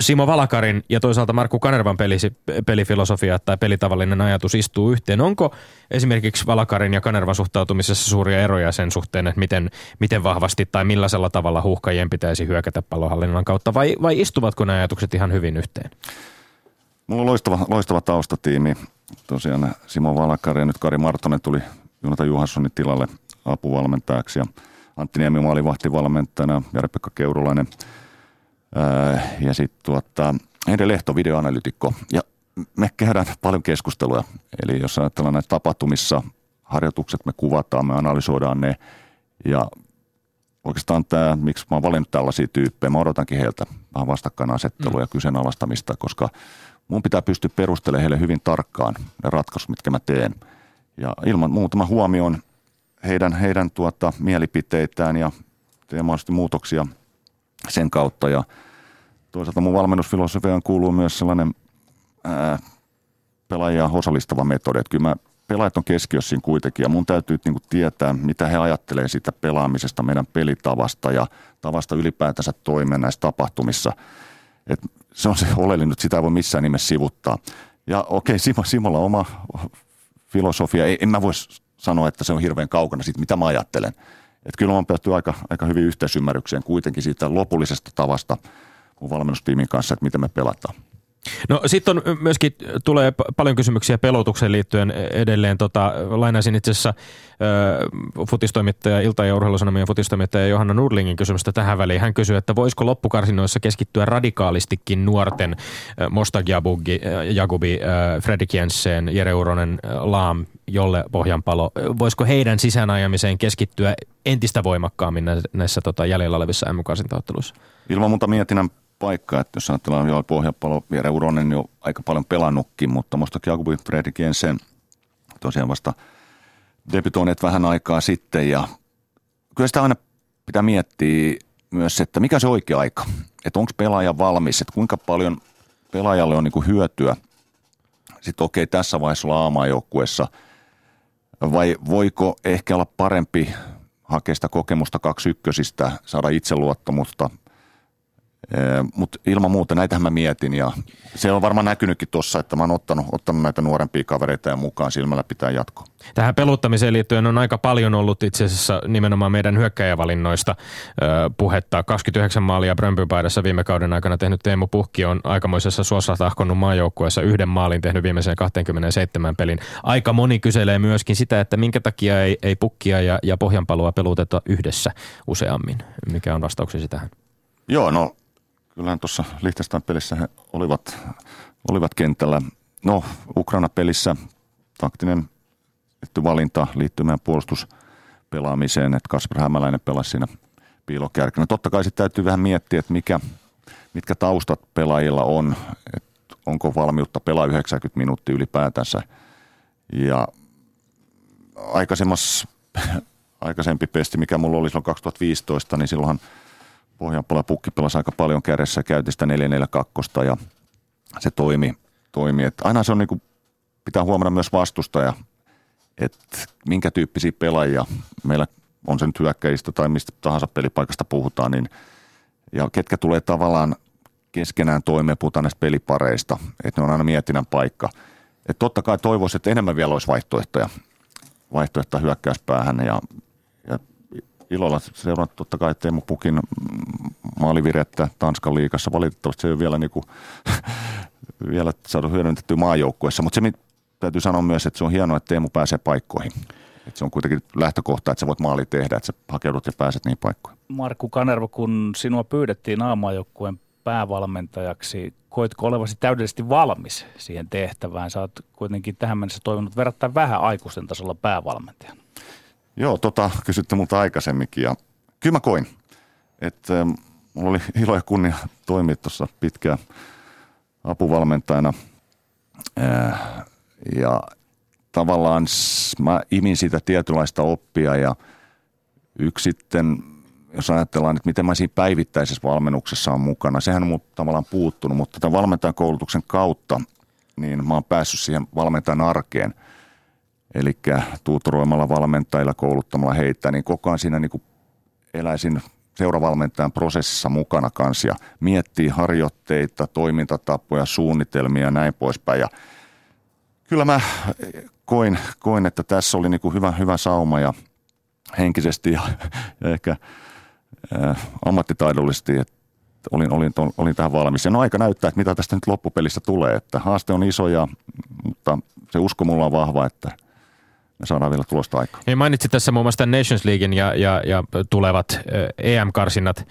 Speaker 3: Simo Valakarin ja toisaalta Markku Kanervan pelisi, pelifilosofia tai pelitavallinen ajatus istuu yhteen. Onko esimerkiksi Valakarin ja Kanervan suhtautumisessa suuria eroja sen suhteen, että miten, miten vahvasti tai millaisella tavalla huuhkajien pitäisi hyökätä palohallinnan kautta vai, vai istuvatko nämä ajatukset ihan hyvin yhteen?
Speaker 2: Mulla on loistava, loistava taustatiimi tosiaan Simo Valakari ja nyt Kari Martonen tuli Jonathan Juhanssonin tilalle apuvalmentajaksi ja Antti Niemi maalivahtivalmentajana, Jari-Pekka Keurulainen ää, ja sitten tuota, Hede Lehto videoanalytikko. Ja me käydään paljon keskustelua. Eli jos ajatellaan näitä tapahtumissa, harjoitukset me kuvataan, me analysoidaan ne ja oikeastaan tämä, miksi mä oon valinnut tällaisia tyyppejä, mä odotankin heiltä vähän vastakkainasettelua ja kyseenalaistamista, koska – mun pitää pystyä perustelemaan heille hyvin tarkkaan ne ratkaisut, mitkä mä teen. Ja ilman muutama huomioon heidän, heidän tuota, mielipiteitään ja teen mahdollisesti muutoksia sen kautta. Ja toisaalta mun valmennusfilosofiaan kuuluu myös sellainen ää, pelaajia osallistava metodi. Että kyllä mä, pelaajat on keskiössä siinä kuitenkin ja mun täytyy niin kuin tietää, mitä he ajattelee siitä pelaamisesta, meidän pelitavasta ja tavasta ylipäätänsä toimia näissä tapahtumissa. Et se on se oleellinen, että sitä ei voi missään nimessä sivuttaa. Ja okei, Simo, Simolla oma filosofia. En mä voi sanoa, että se on hirveän kaukana siitä, mitä mä ajattelen. Että kyllä on päästy aika, aika hyvin yhteisymmärrykseen kuitenkin siitä lopullisesta tavasta mun valmennustiimin kanssa, että miten me pelataan.
Speaker 3: No sitten myöskin, tulee paljon kysymyksiä pelotukseen liittyen edelleen. Tota, lainaisin itse asiassa äh, futistoimittaja, Ilta- ja urheilusanomien futistoimittaja Johanna Nurlingin kysymystä tähän väliin. Hän kysyy, että voisiko loppukarsinoissa keskittyä radikaalistikin nuorten äh, Mostag Jabugi, äh, Jagubi, äh, Fredrik Jensen, Jere Uronen, äh, Laam, Jolle Pohjanpalo. Voisiko heidän sisäänajamiseen keskittyä entistä voimakkaammin näissä, näissä tota, jäljellä olevissa M-karsintaotteluissa?
Speaker 2: Ilman muuta mietinnän paikka, että jos ajatellaan jo Pohjapalo, Jere Uronen jo aika paljon pelannutkin, mutta musta Jakubi Fredrik Jensen tosiaan vasta debytoineet vähän aikaa sitten. Ja kyllä sitä aina pitää miettiä myös, että mikä se oikea aika, että onko pelaaja valmis, että kuinka paljon pelaajalle on niin kuin hyötyä. Sitten okei okay, tässä vaiheessa olla joukkueessa vai voiko ehkä olla parempi hakea sitä kokemusta kaksi ykkösistä, saada itseluottamusta – mutta ilman muuta näitähän mä mietin ja se on varmaan näkynytkin tuossa, että mä oon ottanut, ottanut näitä nuorempia kavereita ja mukaan silmällä pitää jatkoa.
Speaker 3: Tähän peluttamiseen liittyen on aika paljon ollut itse asiassa nimenomaan meidän hyökkäjävalinnoista ö, puhetta. 29 maalia Brömpypaidassa viime kauden aikana tehnyt Teemu Puhki on aikamoisessa suossa tahkonnut maajoukkueessa yhden maalin tehnyt viimeiseen 27 pelin. Aika moni kyselee myöskin sitä, että minkä takia ei, ei Pukkia ja, ja Pohjanpaloa peluteta yhdessä useammin. Mikä on vastauksesi tähän?
Speaker 2: Joo, no kyllähän tuossa Liechtenstein pelissä he olivat, olivat kentällä. No, Ukraina-pelissä taktinen valinta liittyy meidän puolustuspelaamiseen, että Kasper Hämäläinen pelasi siinä piilokärkänä. Totta kai sitten täytyy vähän miettiä, että mikä, mitkä taustat pelaajilla on, että onko valmiutta pelaa 90 minuuttia ylipäätänsä. Ja aikaisemmassa, aikaisempi pesti, mikä mulla oli silloin 2015, niin silloinhan – Pohjanpala pukki pelasi aika paljon kärjessä, käytti sitä 442 ja se toimi. toimi. Et aina se on niinku, pitää huomata myös vastustaja, että minkä tyyppisiä pelaajia meillä on se nyt tai mistä tahansa pelipaikasta puhutaan, niin ja ketkä tulee tavallaan keskenään toimeen, puhutaan näistä pelipareista, että ne on aina mietinnän paikka. Että totta kai toivoisin, että enemmän vielä olisi vaihtoehtoja, vaihtoehtoja hyökkäyspäähän ja ilolla seurannut totta kai Teemu Pukin maalivirettä Tanskan liikassa. Valitettavasti se ei ole vielä, niin kuin, vielä saatu hyödynnettyä maajoukkuessa, mutta se täytyy sanoa myös, että se on hienoa, että Teemu pääsee paikkoihin. Että se on kuitenkin lähtökohta, että sä voit maali tehdä, että sä hakeudut ja pääset niihin paikkoihin.
Speaker 1: Markku Kanerva, kun sinua pyydettiin aamaajoukkueen päävalmentajaksi, koitko olevasi täydellisesti valmis siihen tehtävään? Sä oot kuitenkin tähän mennessä toiminut verrattain vähän aikuisten tasolla päävalmentajana.
Speaker 2: Joo, tota kysytte multa aikaisemminkin ja kyllä mä koin, että ähm, mulla oli ilo ja kunnia toimia tuossa pitkään apuvalmentajana. Äh, ja tavallaan mä imin sitä tietynlaista oppia ja yksi sitten, jos ajatellaan, että miten mä siinä päivittäisessä valmennuksessa on mukana, sehän on mun tavallaan puuttunut, mutta tämän valmentajan koulutuksen kautta niin mä oon päässyt siihen valmentajan arkeen – eli tuutoroimalla valmentajilla, kouluttamalla heitä, niin koko ajan siinä niin eläisin seuravalmentajan prosessissa mukana kanssa ja miettii harjoitteita, toimintatapoja, suunnitelmia ja näin poispäin. Ja kyllä mä koin, koin että tässä oli niin kuin hyvä, hyvä sauma ja henkisesti ja, ja ehkä ää, ammattitaidollisesti, että olin, olin, olin tähän valmis. Ja no aika näyttää, että mitä tästä nyt loppupelissä tulee. Että haaste on iso, ja, mutta se usko mulla on vahva, että – me saadaan vielä tulosta aikaa.
Speaker 3: Niin mainitsit tässä muun muassa Nations Leaguein ja, ja, ja tulevat EM-karsinnat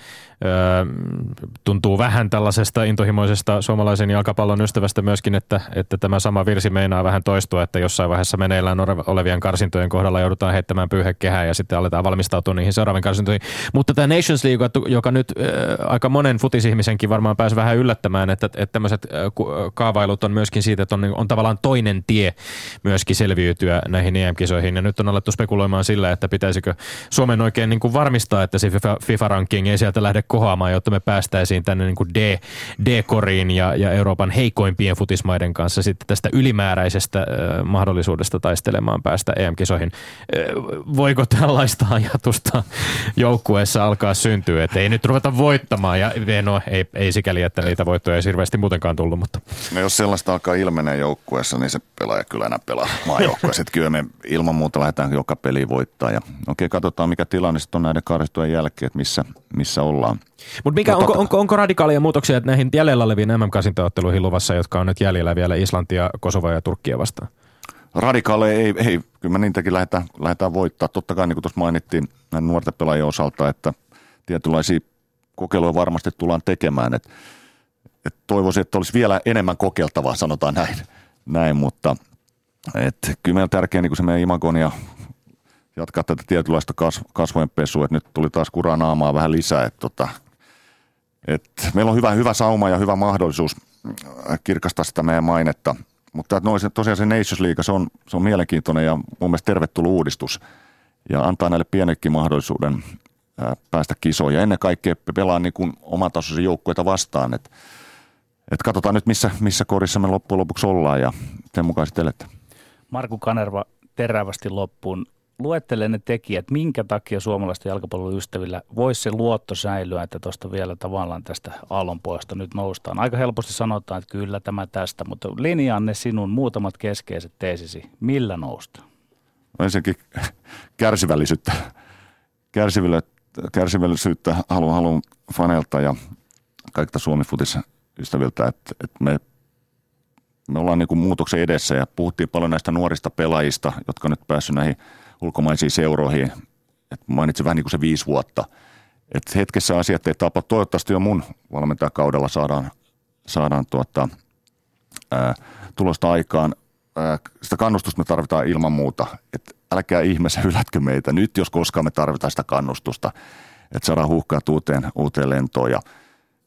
Speaker 3: tuntuu vähän tällaisesta intohimoisesta suomalaisen jalkapallon ystävästä myöskin, että, että tämä sama virsi meinaa vähän toistua, että jossain vaiheessa meneillään olevien karsintojen kohdalla joudutaan heittämään pyyhekehää ja sitten aletaan valmistautua niihin seuraaviin karsintoihin. Mutta tämä Nations League, joka nyt aika monen futisihmisenkin varmaan pääsi vähän yllättämään, että, että tämmöiset kaavailut on myöskin siitä, että on, on tavallaan toinen tie myöskin selviytyä näihin EM-kisoihin. Ja nyt on alettu spekuloimaan sillä, että pitäisikö Suomen oikein niin kuin varmistaa, että se FIFA-ranking ei sieltä lähde kohoamaan, jotta me päästäisiin tänne niin kuin D, D-koriin ja, ja Euroopan heikoimpien futismaiden kanssa sitten tästä ylimääräisestä äh, mahdollisuudesta taistelemaan päästä EM-kisoihin. Äh, voiko tällaista ajatusta joukkueessa alkaa syntyä, että ei nyt ruveta voittamaan ja no, ei, ei sikäli, että niitä voittoja ei hirveästi muutenkaan tullut, mutta.
Speaker 2: No jos sellaista alkaa ilmenee joukkueessa, niin se pelaaja kyllä enää pelaa maajoukkueessa. kyllä me ilman muuta lähdetään joka peli voittaa. Ja okei, katsotaan mikä tilanne sitten on näiden karsistujen jälkeen, että missä, missä ollaan.
Speaker 3: Mutta mikä, onko, onko, onko, radikaalia muutoksia näihin jäljellä oleviin MM-kasintaotteluihin luvassa, jotka on nyt jäljellä vielä Islantia, Kosovoa ja Turkkia vastaan?
Speaker 2: Radikaaleja ei, ei, kyllä me niitäkin lähdetään, lähdetään voittaa. Totta kai niin kuin tuossa mainittiin näin nuorten pelaajien osalta, että tietynlaisia kokeiluja varmasti tullaan tekemään. Et, et toivoisin, että olisi vielä enemmän kokeiltavaa, sanotaan näin, näin mutta et, kyllä meillä on tärkeää niin se meidän imagon ja jatkaa tätä tietynlaista kas, kasvojen pesua, että nyt tuli taas kuraa naamaa vähän lisää, että tota, et meillä on hyvä, hyvä sauma ja hyvä mahdollisuus kirkastaa sitä meidän mainetta. Mutta tosiaan se Nations League, se on, se on mielenkiintoinen ja mun mielestä tervetullut uudistus. Ja antaa näille pienekin mahdollisuuden päästä kisoon. Ja ennen kaikkea pelaa niin kuin omatasoisia joukkueita vastaan. Että et katsotaan nyt, missä, missä korissa me loppujen lopuksi ollaan ja sen mukaan sitten
Speaker 1: Marku Kanerva terävästi loppuun luettele ne tekijät, minkä takia suomalaisten jalkapallon ystävillä voisi se luotto säilyä, että tuosta vielä tavallaan tästä aallonpoista nyt noustaan. Aika helposti sanotaan, että kyllä tämä tästä, mutta linjaan ne sinun muutamat keskeiset teesisi. Millä nousta?
Speaker 2: No ensinnäkin kärsivällisyyttä. Kärsivällisyyttä haluan, haluan fanelta ja kaikilta Suomi ystäviltä, että, että me me ollaan niin kuin muutoksen edessä ja puhuttiin paljon näistä nuorista pelaajista, jotka on nyt päässyt näihin ulkomaisiin seuroihin. Et mainitsin vähän niin kuin se viisi vuotta. Et hetkessä asiat ei tapa. Toivottavasti jo mun valmentajakaudella saadaan, saadaan tuota, ää, tulosta aikaan. Ää, sitä kannustusta me tarvitaan ilman muuta. Et älkää ihmeessä hylätkö meitä. Nyt jos koskaan me tarvitaan sitä kannustusta, että saadaan huuhkaa uuteen, uuteen lentoon. Ja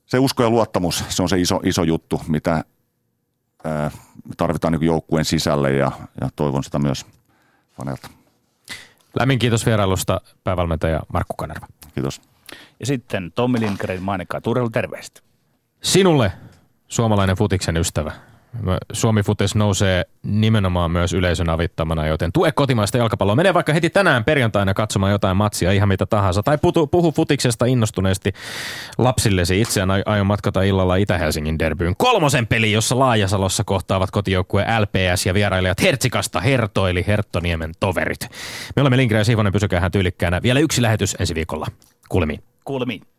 Speaker 2: se usko ja luottamus, se on se iso, iso juttu, mitä ää, tarvitaan niin joukkueen sisälle ja, ja toivon sitä myös fanelta.
Speaker 3: Lämmin kiitos vierailusta päävalmentaja Markku Kanerva.
Speaker 2: Kiitos.
Speaker 1: Ja sitten Tommi Lindgren, mainikkaa Turelu terveistä.
Speaker 3: Sinulle, suomalainen futiksen ystävä. Suomi Futes nousee nimenomaan myös yleisön avittamana, joten tue kotimaista jalkapalloa. Mene vaikka heti tänään perjantaina katsomaan jotain matsia, ihan mitä tahansa. Tai puhu, puhu futiksesta innostuneesti lapsillesi. Itse aion matkata illalla Itä-Helsingin derbyyn. Kolmosen peli, jossa Laajasalossa kohtaavat kotijoukkue LPS ja vierailijat Hertsikasta Hertoili Herttoniemen toverit. Me olemme Lindgren ja Siivonen, pysykää tyylikkäänä. Vielä yksi lähetys ensi viikolla. Kuulemiin.
Speaker 1: Kuulemiin.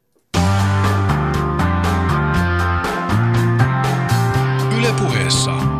Speaker 4: Ylepuheessa